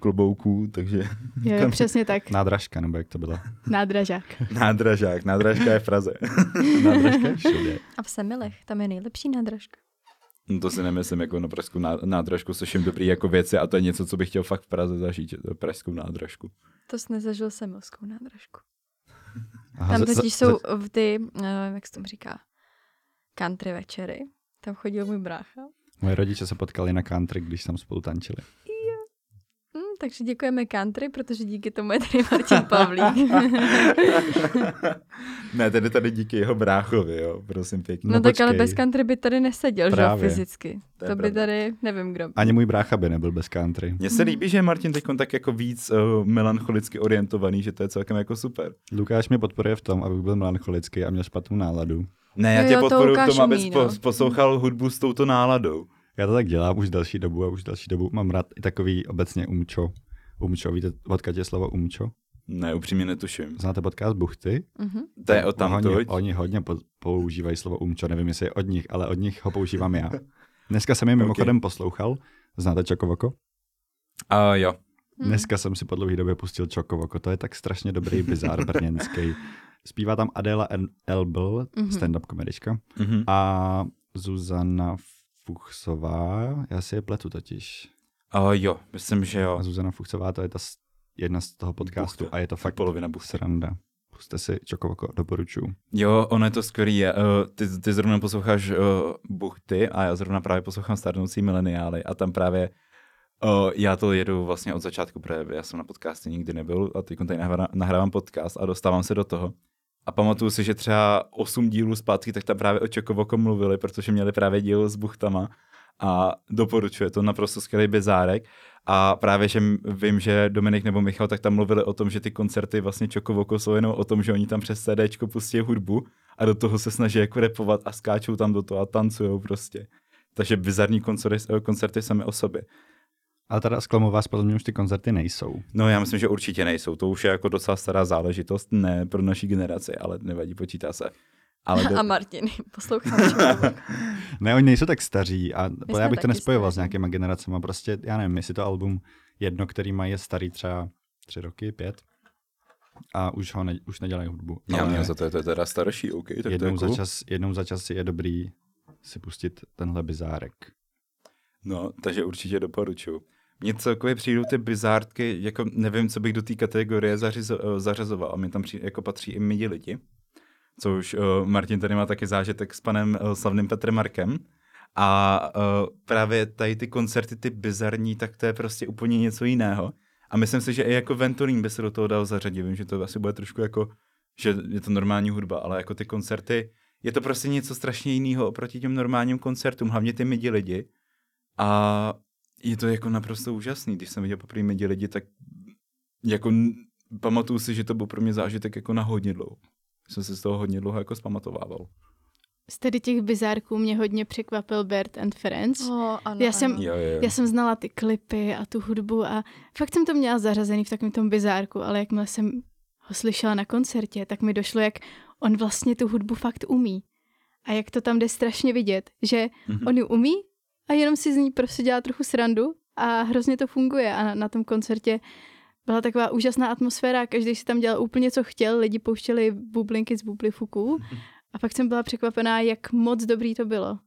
klobouků, takže... Jo, jo, přesně tak. Nádražka, nebo jak to bylo? Nádražák. Nádražák, nádražka je v Praze. nádražka je všude. A v Semilech, tam je nejlepší nádražka. No to si nemyslím jako na pražskou nádražku, což jim dobrý jako věci a to je něco, co bych chtěl fakt v Praze zažít, pražskou nádražku. To jsi nezažil semilskou nádražku. Aha, Tam totiž jsou v ty, uh, jak se tomu říká, country večery. Tam chodil můj brácha. Moje rodiče se potkali na country, když tam spolu tančili. Takže děkujeme country, protože díky tomu je tady Martin Pavlík. ne, tedy tady díky jeho bráchovi, jo, prosím pěkně. No, no tak počkej. ale bez country by tady neseděl, Právě. že fyzicky. To, to by tady, nevím kdo. Ani můj brácha by nebyl bez country. Mně se líbí, že je Martin teď tak jako víc uh, melancholicky orientovaný, že to je celkem jako super. Lukáš mě podporuje v tom, abych byl melancholický a měl špatnou náladu. Ne, já tě podporuji v tom, abys no. poslouchal hudbu s touto náladou. Já to tak dělám už další dobu a už další dobu mám rád i takový obecně umčo. Umčo, víte, odkud je slovo umčo? Ne, upřímně netuším. Znáte podcast Buchty? Mm-hmm. To je o tam oni, oni hodně po, používají slovo umčo, nevím, jestli je od nich, ale od nich ho používám já. Dneska jsem je mimochodem okay. poslouchal. Znáte Čokovoko? Uh, jo. Hmm. Dneska jsem si po dlouhé době pustil Čokovoko, to je tak strašně dobrý bizár brněnský. Zpívá tam Adela Elbl, mm-hmm. stand-up komedička, mm-hmm. a Zuzana Fuchsová, já si je pletu totiž. Uh, jo, myslím, že jo. A Zuzana Fuchsová, to je ta jedna z toho podcastu Buchte. a je to fakt polovina buchty. sranda. Puste si Čokovoko, doporučuju. Jo, ono je to skvělý. Uh, ty, ty zrovna posloucháš uh, Buchty a já zrovna právě poslouchám Starnoucí mileniály a tam právě uh, já to jedu vlastně od začátku, protože já jsem na podcasty nikdy nebyl a teď tady nahrávám podcast a dostávám se do toho. A pamatuju si, že třeba osm dílů zpátky, tak tam právě o Čokovoko mluvili, protože měli právě díl s buchtama a doporučuje to naprosto skvělý bezárek. A právě, že vím, že Dominik nebo Michal tak tam mluvili o tom, že ty koncerty vlastně Čokovoko jsou jenom o tom, že oni tam přes CD pustí hudbu a do toho se snaží jako repovat a skáčou tam do toho a tancujou prostě. Takže bizarní koncerty, koncerty sami o sobě. Ale teda zklamu vás, podle mě už ty koncerty nejsou. No já myslím, že určitě nejsou. To už je jako docela stará záležitost, ne pro naší generaci, ale nevadí, počítá se. Ale do... A Martin, poslouchám. ne, oni nejsou tak staří a My já bych to nespojoval staří. s nějakýma generacemi. Prostě, já nevím, jestli to album jedno, který má je starý třeba tři roky, pět a už ho ne, už nedělají hudbu. Já ale za to je to teda starší, OK. Tak jednou, to je za čas, jednou za čas je dobrý si pustit tenhle bizárek. No, takže určitě doporučuji. Mně celkově přijdou ty bizárky, jako nevím, co bych do té kategorie zařizo, zařazoval. A mě tam přijde, jako patří i midi lidi což uh, Martin tady má taky zážitek s panem uh, slavným Petrem Markem. A uh, právě tady ty koncerty, ty bizarní, tak to je prostě úplně něco jiného. A myslím si, že i jako Ventolin by se do toho dal zařadit. Vím, že to asi bude trošku jako, že je to normální hudba, ale jako ty koncerty, je to prostě něco strašně jiného oproti těm normálním koncertům, hlavně ty midi lidi. A je to jako naprosto úžasný. Když jsem viděl poprvé midi lidi, tak jako pamatuju si, že to byl pro mě zážitek jako na hodně dlouho jsem se z toho hodně dlouho jako zpamatovával. Z tedy těch bizárků mě hodně překvapil Bert and Friends. Oh, ano, já, jsem, ano. Jo, jo. já jsem znala ty klipy a tu hudbu a fakt jsem to měla zařazený v takovém tom bizárku, ale jakmile jsem ho slyšela na koncertě, tak mi došlo, jak on vlastně tu hudbu fakt umí. A jak to tam jde strašně vidět, že mm-hmm. on ji umí a jenom si z ní prostě dělá trochu srandu a hrozně to funguje. A na, na tom koncertě byla taková úžasná atmosféra, každý si tam dělal úplně, co chtěl, lidi pouštěli bublinky z bublifuků a pak jsem byla překvapená, jak moc dobrý to bylo.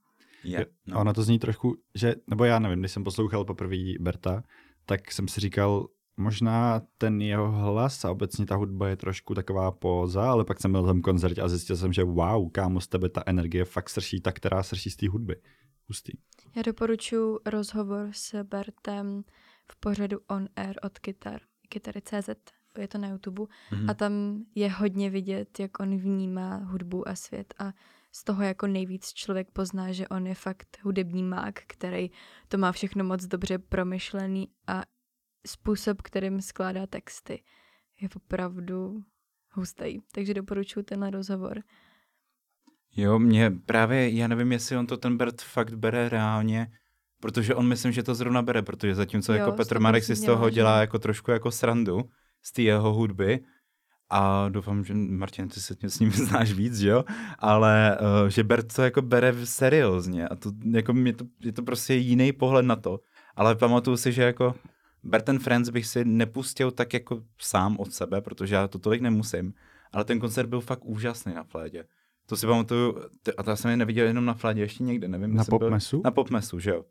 Yeah, no. A ono to zní trošku, že, nebo já nevím, když jsem poslouchal poprvé Berta, tak jsem si říkal, možná ten jeho hlas a obecně ta hudba je trošku taková póza, ale pak jsem byl na tom koncertě a zjistil jsem, že wow, kámo, z tebe ta energie fakt srší, ta, která srší z té hudby. Hustý. Já doporučuji rozhovor s Bertem v pořadu On Air od Kytar, kytary.cz, je to na YouTube, mm-hmm. a tam je hodně vidět, jak on vnímá hudbu a svět a z toho jako nejvíc člověk pozná, že on je fakt hudební mák, který to má všechno moc dobře promyšlený a způsob, kterým skládá texty, je opravdu hustý. Takže doporučuji tenhle rozhovor. Jo, mě právě, já nevím, jestli on to ten Bert fakt bere reálně, protože on myslím, že to zrovna bere, protože zatímco jo, jako Petr Marek si z toho dělá jako trošku jako srandu z té jeho hudby, a doufám, že Martin, ty se s ním znáš víc, že jo? Ale uh, že Bert to jako bere seriózně a to, jako je, to, je to prostě jiný pohled na to. Ale pamatuju si, že jako Bert Friends bych si nepustil tak jako sám od sebe, protože já to tolik nemusím, ale ten koncert byl fakt úžasný na flédě. To si pamatuju, a to jsem je neviděl jenom na flédě, ještě někde, nevím. Na popmesu? Na popmesu, že jo.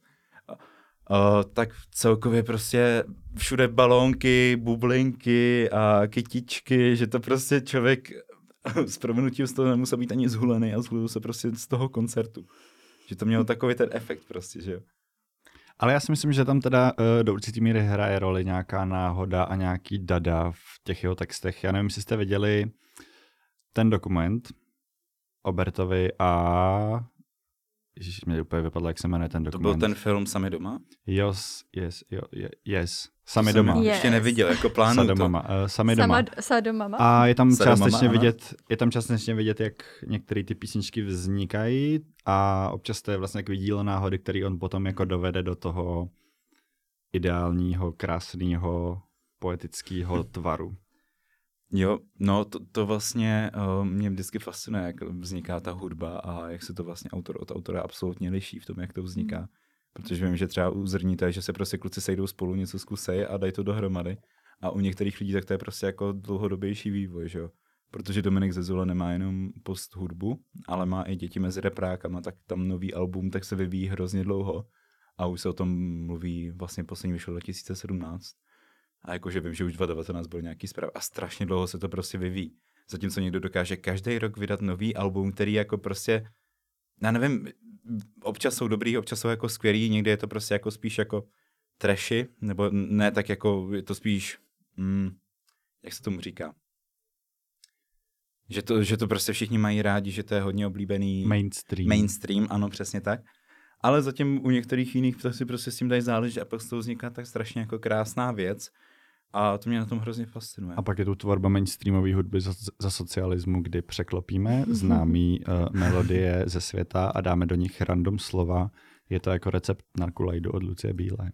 Uh, tak celkově prostě všude balónky, bublinky a kytičky, že to prostě člověk s proměnutím z toho nemusel být ani zhulený a zhulil se prostě z toho koncertu. Že to mělo takový ten efekt prostě, že jo. Ale já si myslím, že tam teda uh, do určitý míry hraje roli nějaká náhoda a nějaký dada v těch jeho textech. Já nevím, jestli jste viděli ten dokument o Bertovi a Ježíš, mě úplně vypadlo, jak se jmenuje ten dokument. To byl ten film Sami doma? Yes, yes, yes. Sami doma. Yes. Ještě neviděl, jako plánu Sadomama. Uh, sami doma. Sadomama. A je tam Sadomama, částečně ano. vidět, je tam částečně vidět, jak některé ty písničky vznikají a občas to je vlastně takový díl náhody, který on potom jako dovede do toho ideálního, krásného, poetického tvaru. Jo, no to, to vlastně uh, mě vždycky fascinuje, jak vzniká ta hudba a jak se to vlastně autor od autora absolutně liší v tom, jak to vzniká. Mm. Protože vím, že třeba u zrní to je, že se prostě kluci sejdou spolu, něco zkusej a dají to dohromady. A u některých lidí tak to je prostě jako dlouhodobější vývoj, že jo. Protože Dominik Zezula nemá jenom post hudbu, ale má i děti mezi reprákama, tak tam nový album tak se vyvíjí hrozně dlouho. A už se o tom mluví, vlastně poslední vyšel 2017 a jakože vím, že už 2019 byl nějaký zpráv a strašně dlouho se to prostě vyvíjí. Zatímco někdo dokáže každý rok vydat nový album, který jako prostě, já nevím, občas jsou dobrý, občas jsou jako skvělý, někdy je to prostě jako spíš jako trashy, nebo ne tak jako, je to spíš, mm, jak se tomu říká, že to, že to prostě všichni mají rádi, že to je hodně oblíbený mainstream. Mainstream, ano, přesně tak. Ale zatím u některých jiných to si prostě s tím dají záležet a pak z toho vzniká tak strašně jako krásná věc, a to mě na tom hrozně fascinuje. A pak je tu tvorba mainstreamové hudby za, za socialismu, kdy překlopíme známý uh, melodie ze světa a dáme do nich random slova. Je to jako recept na kulajdu od Lucie Bílé.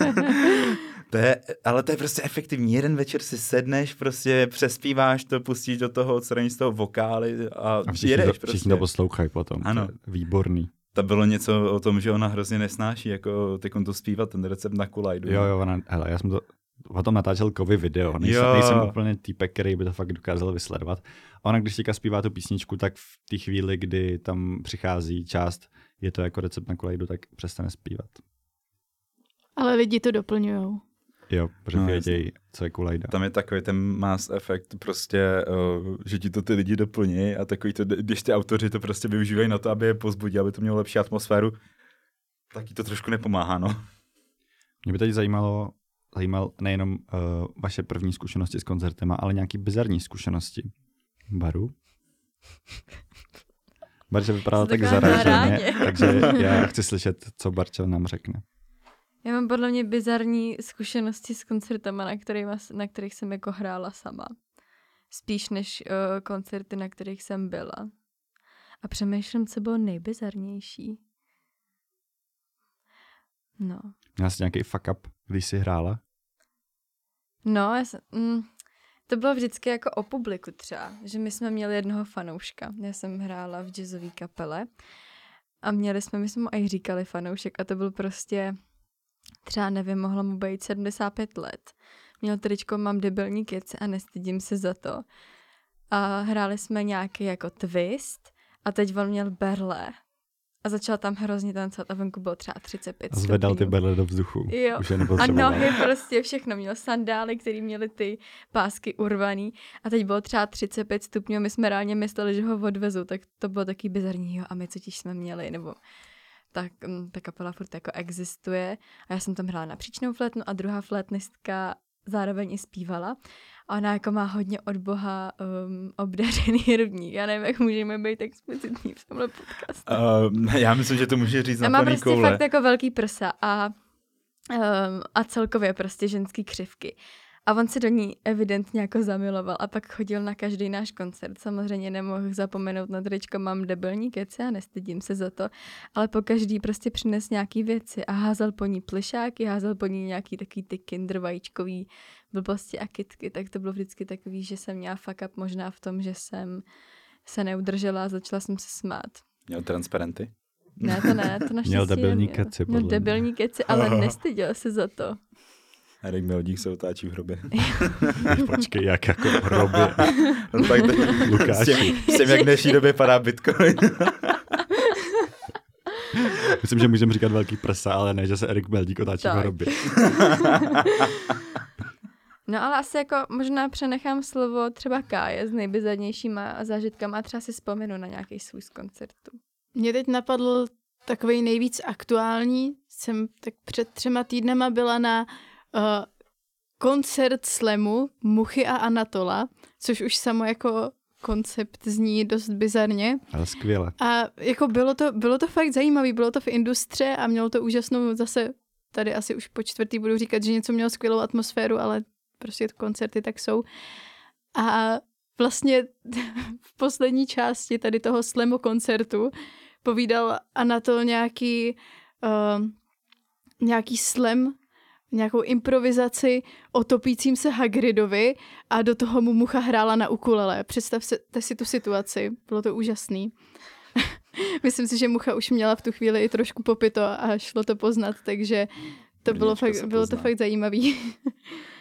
to je, ale to je prostě efektivní. Jeden večer si sedneš, prostě přespíváš to, pustíš do toho, odstraníš z toho vokály a, a všichni jedeš to, prostě. Všichni to poslouchají potom. Ano. výborný. To bylo něco o tom, že ona hrozně nesnáší, jako teď to zpívat, ten recept na kulajdu. Jo, jo, ona, hele, já jsem to, o tom natáčel kovy video. Nejsem, jo. nejsem úplně týpek, který by to fakt dokázal vysledovat. A ona, když teďka zpívá tu písničku, tak v té chvíli, kdy tam přichází část, je to jako recept na kulajdu, tak přestane zpívat. Ale lidi to doplňují. Jo, protože no, vědějí, co je kulajda. Tam je takový ten mass efekt, prostě, uh, že ti to ty lidi doplní a takový to, když ty autoři to prostě využívají na to, aby je pozbudili, aby to mělo lepší atmosféru, tak ti to trošku nepomáhá, no. Mě by teď zajímalo, zajímal nejenom uh, vaše první zkušenosti s koncertem, ale nějaký bizarní zkušenosti. Baru? Barča vypadala tak zaraženě, takže já chci slyšet, co Barča nám řekne. Já mám podle mě bizarní zkušenosti s koncertama, na, kterých, na kterých jsem jako hrála sama. Spíš než uh, koncerty, na kterých jsem byla. A přemýšlím, co bylo nejbizarnější. No. Měla jsi nějaký fuck up, když jsi hrála? No, já jsem, mm, to bylo vždycky jako o publiku třeba, že my jsme měli jednoho fanouška. Já jsem hrála v jazzové kapele a měli jsme, my jsme mu i říkali fanoušek a to byl prostě třeba nevím, mohlo mu být 75 let. Měl tričko, mám debilní kids a nestydím se za to. A hráli jsme nějaký jako twist a teď on měl berle a začal tam hrozně tancovat a venku bylo třeba 35 A zvedal ty bedle do vzduchu. Jo. Už je a nohy prostě všechno. Měl sandály, které měly ty pásky urvaný a teď bylo třeba 35 stupňů a my jsme reálně mysleli, že ho odvezu, tak to bylo taky bizarní. A my co jsme měli, nebo tak mm, ta kapela furt jako existuje a já jsem tam hrála na příčnou flétnu a druhá flétnistka zároveň i zpívala. A ona jako má hodně od Boha um, obdařený rybník. Já nevím, jak můžeme být explicitní v tomhle podcastu. Uh, já myslím, že to může říct a na má prostě koule. fakt jako velký prsa a, um, a celkově prostě ženský křivky. A on se do ní evidentně jako zamiloval a pak chodil na každý náš koncert. Samozřejmě nemohl zapomenout na tričko, mám debilní kece a nestydím se za to, ale po každý prostě přines nějaký věci a házel po ní plišáky, házel po ní nějaký taký ty kinder vajíčkový blbosti a kitky, tak to bylo vždycky takový, že jsem měla fuck up možná v tom, že jsem se neudržela a začala jsem se smát. Měl transparenty? Ne, to ne, to naštěstí Měl debilní keci, Měl debilní keci, ale nestyděl se za to. Erik Meldík se otáčí v hrobě. Počkej, jak jako v hrobě? no tak Lukáš. S tím, jak v dnešní době padá Bitcoin. Myslím, že můžeme říkat velký prsa, ale ne, že se Erik Meldík otáčí tak. v hrobě. No ale asi jako možná přenechám slovo třeba Káje s nejbizarnějšíma zážitkama a třeba si vzpomenu na nějaký svůj z koncertu. Mě teď napadl takový nejvíc aktuální. Jsem tak před třema týdnema byla na uh, koncert slemu Muchy a Anatola, což už samo jako koncept zní dost bizarně. Ale skvěle. A jako bylo to, bylo to fakt zajímavé, bylo to v industře a mělo to úžasnou zase, tady asi už po čtvrtý budu říkat, že něco mělo skvělou atmosféru, ale prostě koncerty tak jsou. A vlastně v poslední části tady toho slemo koncertu povídal Anatol nějaký, uh, nějaký slam nějakou improvizaci o topícím se Hagridovi a do toho mu mucha hrála na ukulele. Představte si tu situaci, bylo to úžasný. Myslím si, že mucha už měla v tu chvíli i trošku popito a šlo to poznat, takže to bylo, fakt, bylo to fakt zajímavý.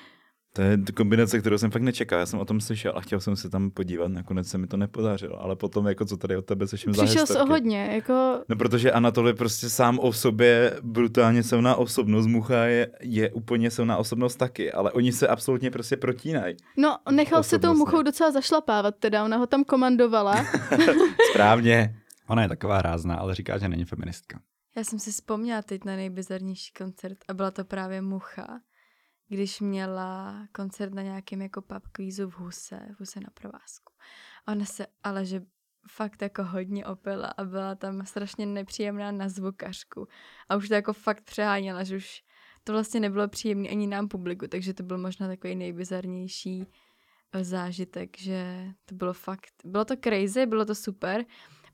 To je kombinace, kterou jsem fakt nečekal. Já jsem o tom slyšel a chtěl jsem se tam podívat, nakonec se mi to nepodařilo, ale potom, jako co tady od tebe slyším za Přišel jsi o hodně, jako... No protože Anatol je prostě sám o sobě brutálně silná osobnost, Mucha je, je úplně silná osobnost taky, ale oni se absolutně prostě protínají. No, nechal se tou Muchou docela zašlapávat teda, ona ho tam komandovala. Správně. Ona je taková rázná, ale říká, že není feministka. Já jsem si vzpomněla teď na nejbizarnější koncert a byla to právě Mucha když měla koncert na nějakém jako pub kvízu v Huse, v Huse na provázku. Ona se ale, že fakt jako hodně opila a byla tam strašně nepříjemná na zvukařku. A už to jako fakt přeháněla, že už to vlastně nebylo příjemné ani nám publiku, takže to byl možná takový nejbizarnější eh, zážitek, že to bylo fakt, bylo to crazy, bylo to super,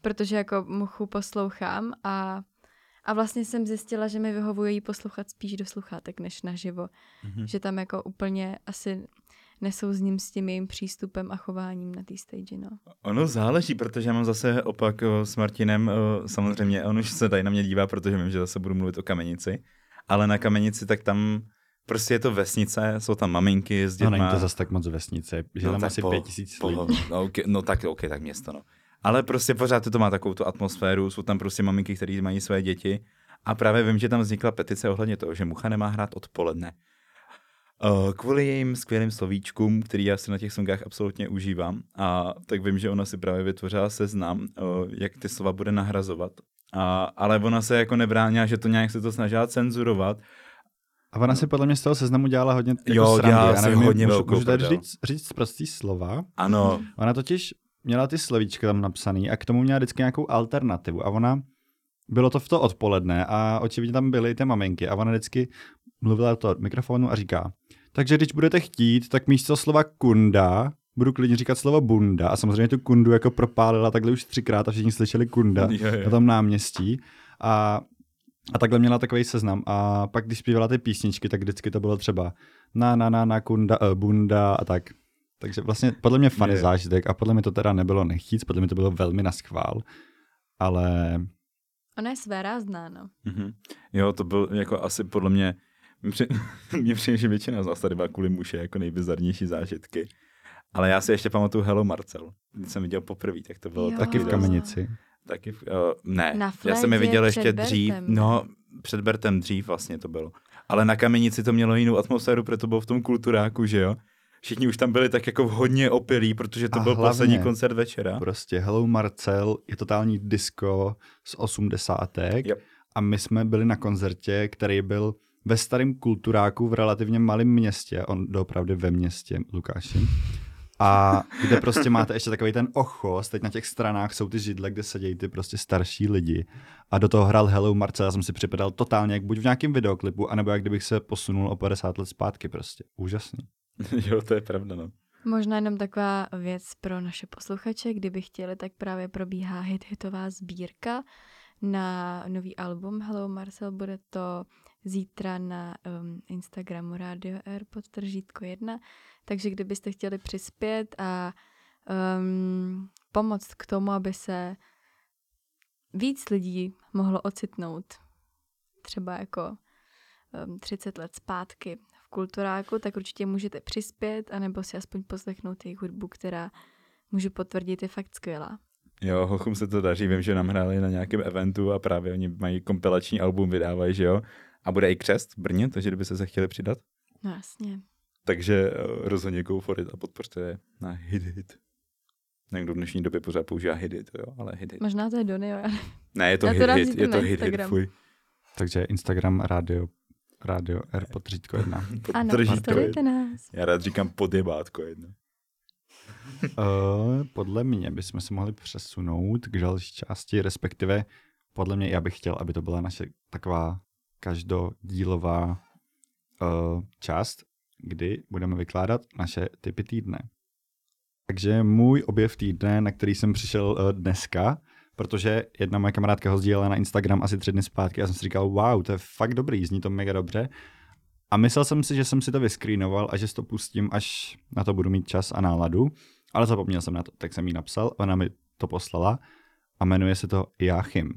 protože jako muchu poslouchám a a vlastně jsem zjistila, že mi vyhovuje jí poslouchat spíš do sluchátek než naživo. Mm-hmm. Že tam jako úplně asi nesouzním s tím jejím přístupem a chováním na té stage, no. Ono záleží, protože já mám zase opak o, s Martinem, o, samozřejmě, on už se tady na mě dívá, protože vím, že zase budu mluvit o kamenici, ale na kamenici tak tam prostě je to vesnice, jsou tam maminky s dětma. No není to zase tak moc vesnice, že no, tam asi po, pět tisíc lidí. No, okay, no tak, ok, tak město, no. Ale prostě pořád to má takovou tu atmosféru, jsou tam prostě maminky, které mají své děti. A právě vím, že tam vznikla petice ohledně toho, že Mucha nemá hrát odpoledne. Uh, kvůli jejím skvělým slovíčkům, který já si na těch songách absolutně užívám. A tak vím, že ona si právě vytvořila seznam, uh, jak ty slova bude nahrazovat. A, ale ona se jako nebránila, že to nějak se to snažila cenzurovat. A ona si podle mě z toho seznamu dělala hodně jako jo, srandy. dělala já nevím, hodně můžu, můžu tady říct, říct prostý slova. Ano. Ona totiž měla ty slovíčka tam napsaný a k tomu měla vždycky nějakou alternativu a ona, bylo to v to odpoledne a očividně tam byly ty maminky a ona vždycky mluvila to od mikrofonu a říká, takže když budete chtít, tak místo slova kunda budu klidně říkat slovo bunda a samozřejmě tu kundu jako propálila takhle už třikrát a všichni slyšeli kunda je, je. na tom náměstí a, a takhle měla takový seznam a pak když zpívala ty písničky, tak vždycky to bylo třeba na na na na kunda, uh, bunda a tak. Takže vlastně podle mě funny zážitek a podle mě to teda nebylo nechtít, podle mě to bylo velmi na schvál, ale... Ona je své rázná, no. Mm-hmm. Jo, to byl jako asi podle mě, mě přijde, že většina z nás tady má kvůli muše jako nejbizarnější zážitky. Ale já si ještě pamatuju Hello Marcel, když jsem viděl poprvé, tak to bylo jo. taky v Kamenici. Taky, uh, ne, na já jsem je viděl ještě Bertem, dřív, no, před Bertem dřív vlastně to bylo. Ale na Kamenici to mělo jinou atmosféru, protože to bylo v tom kulturáku, že jo? Všichni už tam byli tak jako hodně opilí, protože to a byl hlavně, poslední koncert večera. Prostě Hello Marcel je totální disco z osmdesátek yep. a my jsme byli na koncertě, který byl ve starém kulturáku v relativně malém městě, on doopravdy ve městě, Lukáši. A kde prostě máte ještě takový ten ochos, teď na těch stranách jsou ty židle, kde sedějí ty prostě starší lidi. A do toho hrál Hello Marcel, já jsem si připadal totálně jak buď v nějakém videoklipu, anebo jak kdybych se posunul o 50 let zpátky prostě. Úžasný. jo, to je pravda, no. Možná jenom taková věc pro naše posluchače, kdyby chtěli, tak právě probíhá hit hitová sbírka na nový album Hello Marcel. Bude to zítra na um, Instagramu Radio R podtržítko 1. Takže kdybyste chtěli přispět a um, pomoct k tomu, aby se víc lidí mohlo ocitnout třeba jako um, 30 let zpátky v kulturáku, tak určitě můžete přispět, anebo si aspoň poslechnout jejich hudbu, která můžu potvrdit, je fakt skvělá. Jo, hochům se to daří, vím, že nám hráli na nějakém eventu a právě oni mají kompilační album, vydávají, že jo? A bude i křest v Brně, takže kdyby se se chtěli přidat. No jasně. Takže uh, rozhodně go for it a podpořte je na hit hit. Nevím, kdo v dnešní době pořád používá hit hit, jo, ale hit hit. Možná to je Dony, jo. Ne, je to hit hit, je to hit hit, fuj. Takže Instagram, radio, radio R podřídko jedna. ano, sledujte nás. Já rád říkám podjebátko jedna. uh, podle mě bychom se mohli přesunout k další části, respektive podle mě já bych chtěl, aby to byla naše taková každodílová uh, část, kdy budeme vykládat naše typy týdne. Takže můj objev týdne, na který jsem přišel uh, dneska, protože jedna moje kamarádka ho sdílela na Instagram asi tři dny zpátky a jsem si říkal, wow, to je fakt dobrý, zní to mega dobře. A myslel jsem si, že jsem si to vyskrýnoval a že si to pustím, až na to budu mít čas a náladu, ale zapomněl jsem na to, tak jsem jí napsal, ona mi to poslala a jmenuje se to Joachim.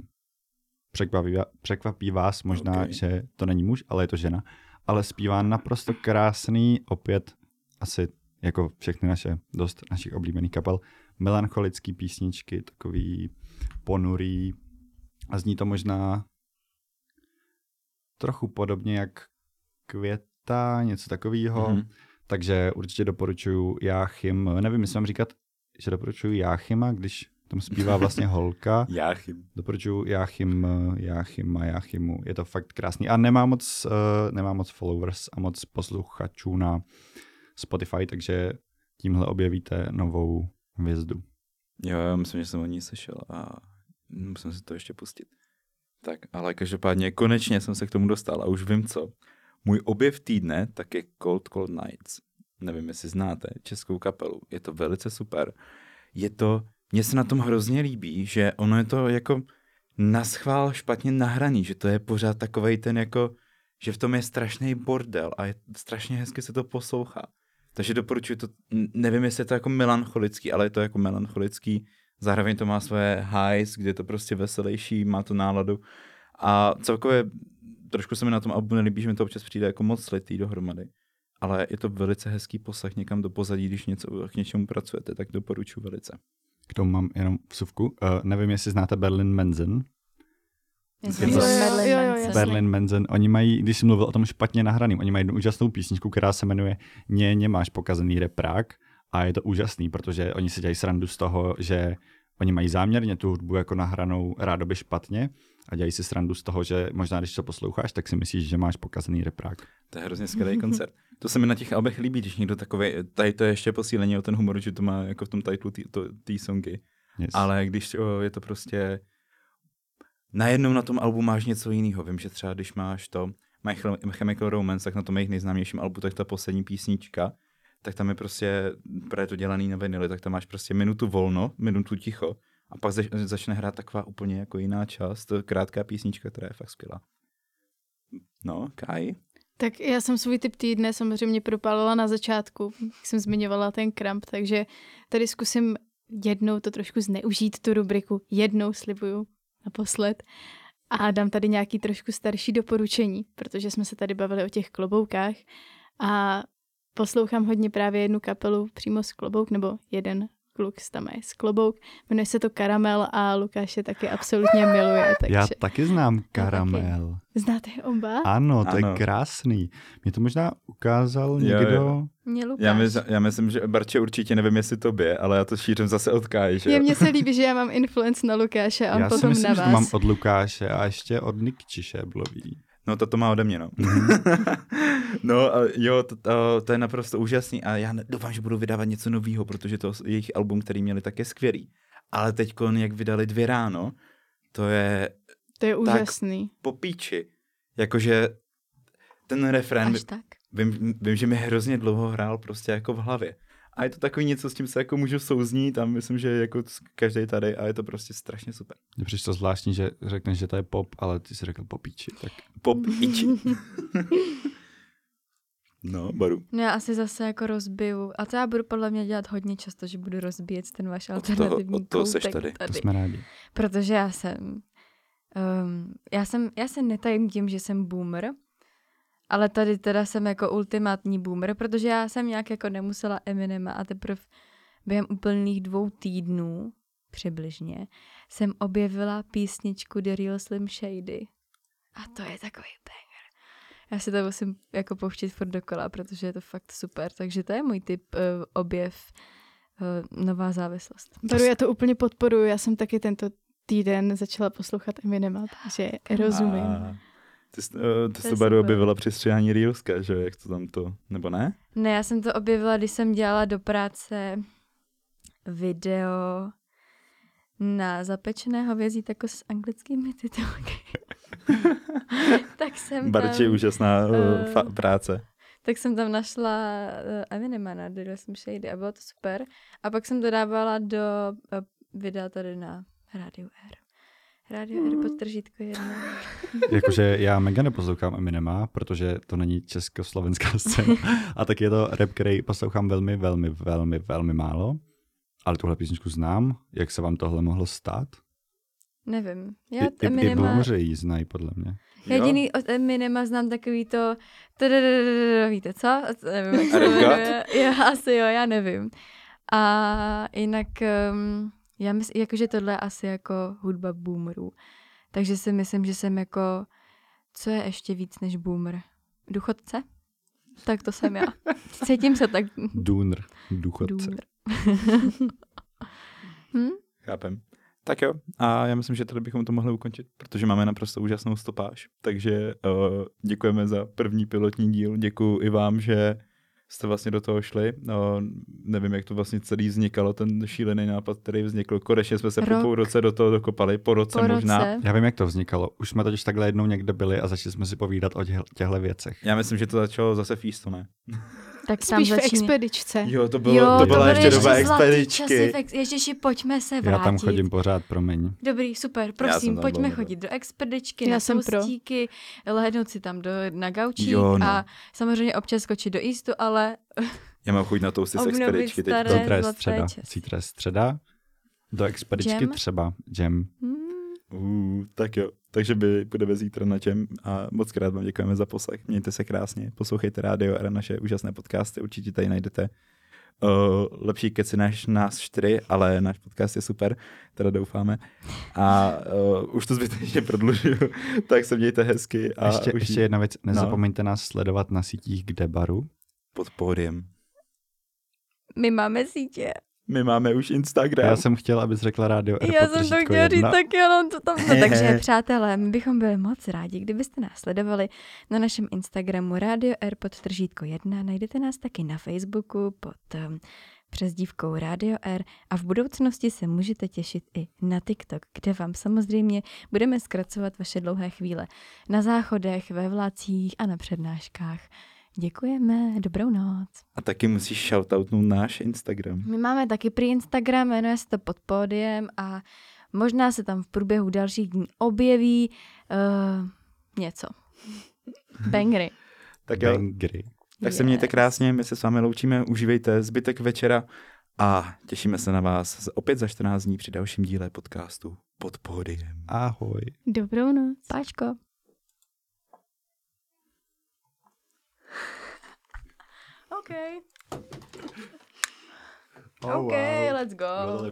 Překvapí, překvapí vás možná, okay. že to není muž, ale je to žena. Ale zpívá naprosto krásný, opět asi jako všechny naše, dost našich oblíbených kapel, melancholický písničky, takový ponurý a zní to možná trochu podobně jak květa, něco takového. Mm-hmm. Takže určitě doporučuji Jáchym, nevím, jestli mám říkat, že doporučuji Jáchyma, když tam zpívá vlastně holka. Jáchym. Doporučuji Jáchym, Jáchym a Jáchymu. Je to fakt krásný. A nemá moc, uh, nemá moc followers a moc posluchačů na Spotify, takže tímhle objevíte novou hvězdu. Jo, já myslím, že jsem o ní slyšel a musím si to ještě pustit. Tak, ale každopádně konečně jsem se k tomu dostal a už vím co. Můj objev týdne tak je Cold Cold Nights. Nevím, jestli znáte českou kapelu. Je to velice super. Je to mně se na tom hrozně líbí, že ono je to jako naschvál špatně nahraný, že to je pořád takovej ten jako, že v tom je strašný bordel a je strašně hezky se to poslouchá. Takže doporučuji to, nevím, jestli je to jako melancholický, ale je to jako melancholický. Zároveň to má svoje highs, kde je to prostě veselější, má to náladu. A celkově trošku se mi na tom albu nelíbí, že mi to občas přijde jako moc slitý dohromady. Ale je to velice hezký poslech někam do pozadí, když něco, k něčemu pracujete, tak doporučuji velice. K tomu mám jenom vsuvku. Uh, nevím, jestli znáte Berlin Menzen. Berlin Menzen. Oni mají, když jsem mluvil o tom špatně nahraným, oni mají jednu úžasnou písničku, která se jmenuje Ně, nemáš pokazený reprák a je to úžasný, protože oni si dělají srandu z toho, že oni mají záměrně tu hudbu jako nahranou rádoby špatně a dělají si srandu z toho, že možná když to posloucháš, tak si myslíš, že máš pokazený reprák. To je hrozně skvělý koncert. To se mi na těch albech líbí, když někdo takový, tady to je ještě posílení o ten humor, že to má jako v tom titlu té songy. Yes. Ale když o, je to prostě najednou na tom albu máš něco jiného. Vím, že třeba když máš to My Chemical Romance, tak na tom jejich nejznámějším albu, tak ta poslední písnička, tak tam je prostě, právě to dělaný na vinily, tak tam máš prostě minutu volno, minutu ticho a pak zač- začne hrát taková úplně jako jiná část, krátká písnička, která je fakt skvělá. No, Kai? Tak já jsem svůj typ týdne samozřejmě propálila na začátku, jak jsem zmiňovala ten kramp, takže tady zkusím jednou to trošku zneužít, tu rubriku, jednou slibuju, naposled. A dám tady nějaký trošku starší doporučení, protože jsme se tady bavili o těch kloboukách a poslouchám hodně právě jednu kapelu přímo z klobouk, nebo jeden kluk, tam je z klobouk, jmenuje se to Karamel a Lukáš je taky absolutně miluje. Takže... Já taky znám Karamel. Znáte je oba? Ano, to ano. je krásný. Mě to možná ukázal jo, někdo... Jo. Mě Lukáš. Já, mysl, já myslím, že Barče určitě nevím, jestli tobě, ale já to šířím zase od Káji, Je, mně se líbí, že já mám influence na Lukáše a on já potom myslím, na vás. Že mám od Lukáše a ještě od Nikči Šéblový. No to to má ode mě, no. Mhm. no a jo, to, to, to je naprosto úžasný a já doufám, že budu vydávat něco nového, protože to jejich album, který měli, tak je skvělý. Ale teď, jak vydali dvě ráno, to je... To je úžasný. po píči. Jakože ten refrén... Až tak? Vím, vím, že mi hrozně dlouho hrál prostě jako v hlavě. A je to takový něco, s tím se jako můžu souznít a myslím, že jako každý tady a je to prostě strašně super. Mně přišlo zvláštní, že řekneš, že to je pop, ale ty jsi řekl popíči. Tak... Popíči. no, baru. No já asi zase jako rozbiju. A to já budu podle mě dělat hodně často, že budu rozbíjet ten váš alternativní od toho, od toho tady. tady. To jsme rádi. Protože já jsem, um, já jsem, já se netajím tím, že jsem boomer, ale tady teda jsem jako ultimátní boomer, protože já jsem nějak jako nemusela Eminema a teprve během úplných dvou týdnů přibližně jsem objevila písničku The Real Slim Shady. A to je takový banger. Já si to musím jako pouštět furt dokola, protože je to fakt super. Takže to je můj typ uh, objev, uh, nová závislost. Baru, já to úplně podporuji. Já jsem taky tento týden začala poslouchat Eminema, takže rozumím. A... Ty jsi, uh, ty jsi to Baru objevila při stříhání Reelska, že jak to tam to, nebo ne? Ne, já jsem to objevila, když jsem dělala do práce video na zapečené hovězí tako s anglickými titulky. tak jsem Barči tam, úžasná uh, fa- práce. Tak jsem tam našla uh, Eminema na The jsem Shady a bylo to super. A pak jsem to dávala do uh, videa tady na Radio R. Radio mm. pod tržítko jedna. Jakože já mega neposlouchám Eminema, protože to není československá scéna. A tak je to rap, který poslouchám velmi, velmi, velmi, velmi málo. Ale tuhle písničku znám. Jak se vám tohle mohlo stát? Nevím. Já I, Eminema... I ji znají, podle mě. Jediný od Eminema znám takový to... Víte co? Nevím, já, asi jo, já nevím. A jinak... Um, já myslím, jakože tohle je asi jako hudba boomerů. Takže si myslím, že jsem jako, co je ještě víc než boomer? Duchodce? Tak to jsem já. Cítím se tak. Dooner, duchodce. Dooner. hm? Chápem. Tak jo, a já myslím, že tady bychom to mohli ukončit, protože máme naprosto úžasnou stopáž. Takže uh, děkujeme za první pilotní díl, děkuji i vám, že jste vlastně do toho šli. No, nevím, jak to vlastně celý vznikalo, ten šílený nápad, který vznikl. Konečně jsme se Rok. po půl roce do toho dokopali, po roce po možná. Roce. Já vím, jak to vznikalo. Už jsme totiž takhle jednou někde byli a začali jsme si povídat o těchto věcech. Já myslím, že to začalo zase v ne? Tak Spíš začín... v expedičce. Jo, to, bylo, jo, to byla to ještě, ještě doba expedičky. Ex... Ježiši, pojďme se vrátit. Já tam chodím pořád, promiň. Dobrý, super, prosím, pojďme chodit do expedičky, Já na jsem toustíky, lehnout si tam do, na gaučík jo, no. a samozřejmě občas skočit do Eastu, ale... Já mám chuť na tousty z expedičky teď. Zítra je středa. Zítra je středa. Do expedičky jam? třeba. Jam. Hmm. Uh, tak jo. Takže by budeme zítra na čem a moc krát vám děkujeme za poslech. Mějte se krásně, poslouchejte rádio a naše úžasné podcasty, určitě tady najdete uh, lepší keci než nás čtyři, ale náš podcast je super, teda doufáme. A uh, už to zbytečně prodlužuju, tak se mějte hezky. A ještě, už... ještě jedna věc, no. nezapomeňte no. nás sledovat na sítích kde baru. Pod pódiem. My máme sítě. My máme už Instagram. Já jsem chtěla, abys řekla rádio R Já jsem to chtěla říct tak jenom to tam. No, takže přátelé, my bychom byli moc rádi, kdybyste nás sledovali na našem Instagramu Radio R pod tržítko 1. Najdete nás taky na Facebooku pod um, přezdívkou Radio R a v budoucnosti se můžete těšit i na TikTok, kde vám samozřejmě budeme zkracovat vaše dlouhé chvíle na záchodech, ve vlácích a na přednáškách. Děkujeme, dobrou noc. A taky musíš shoutoutnout náš Instagram. My máme taky prý Instagram, jmenuje se to pod pódiem a možná se tam v průběhu dalších dní objeví uh, něco. Bangry. tak jo. Bangry. Tak yes. se mějte krásně, my se s vámi loučíme, užívejte zbytek večera a těšíme se na vás opět za 14 dní při dalším díle podcastu pod pódiem. Ahoj. Dobrou noc. Páčko. Okay. Oh, OK, wow. let's go.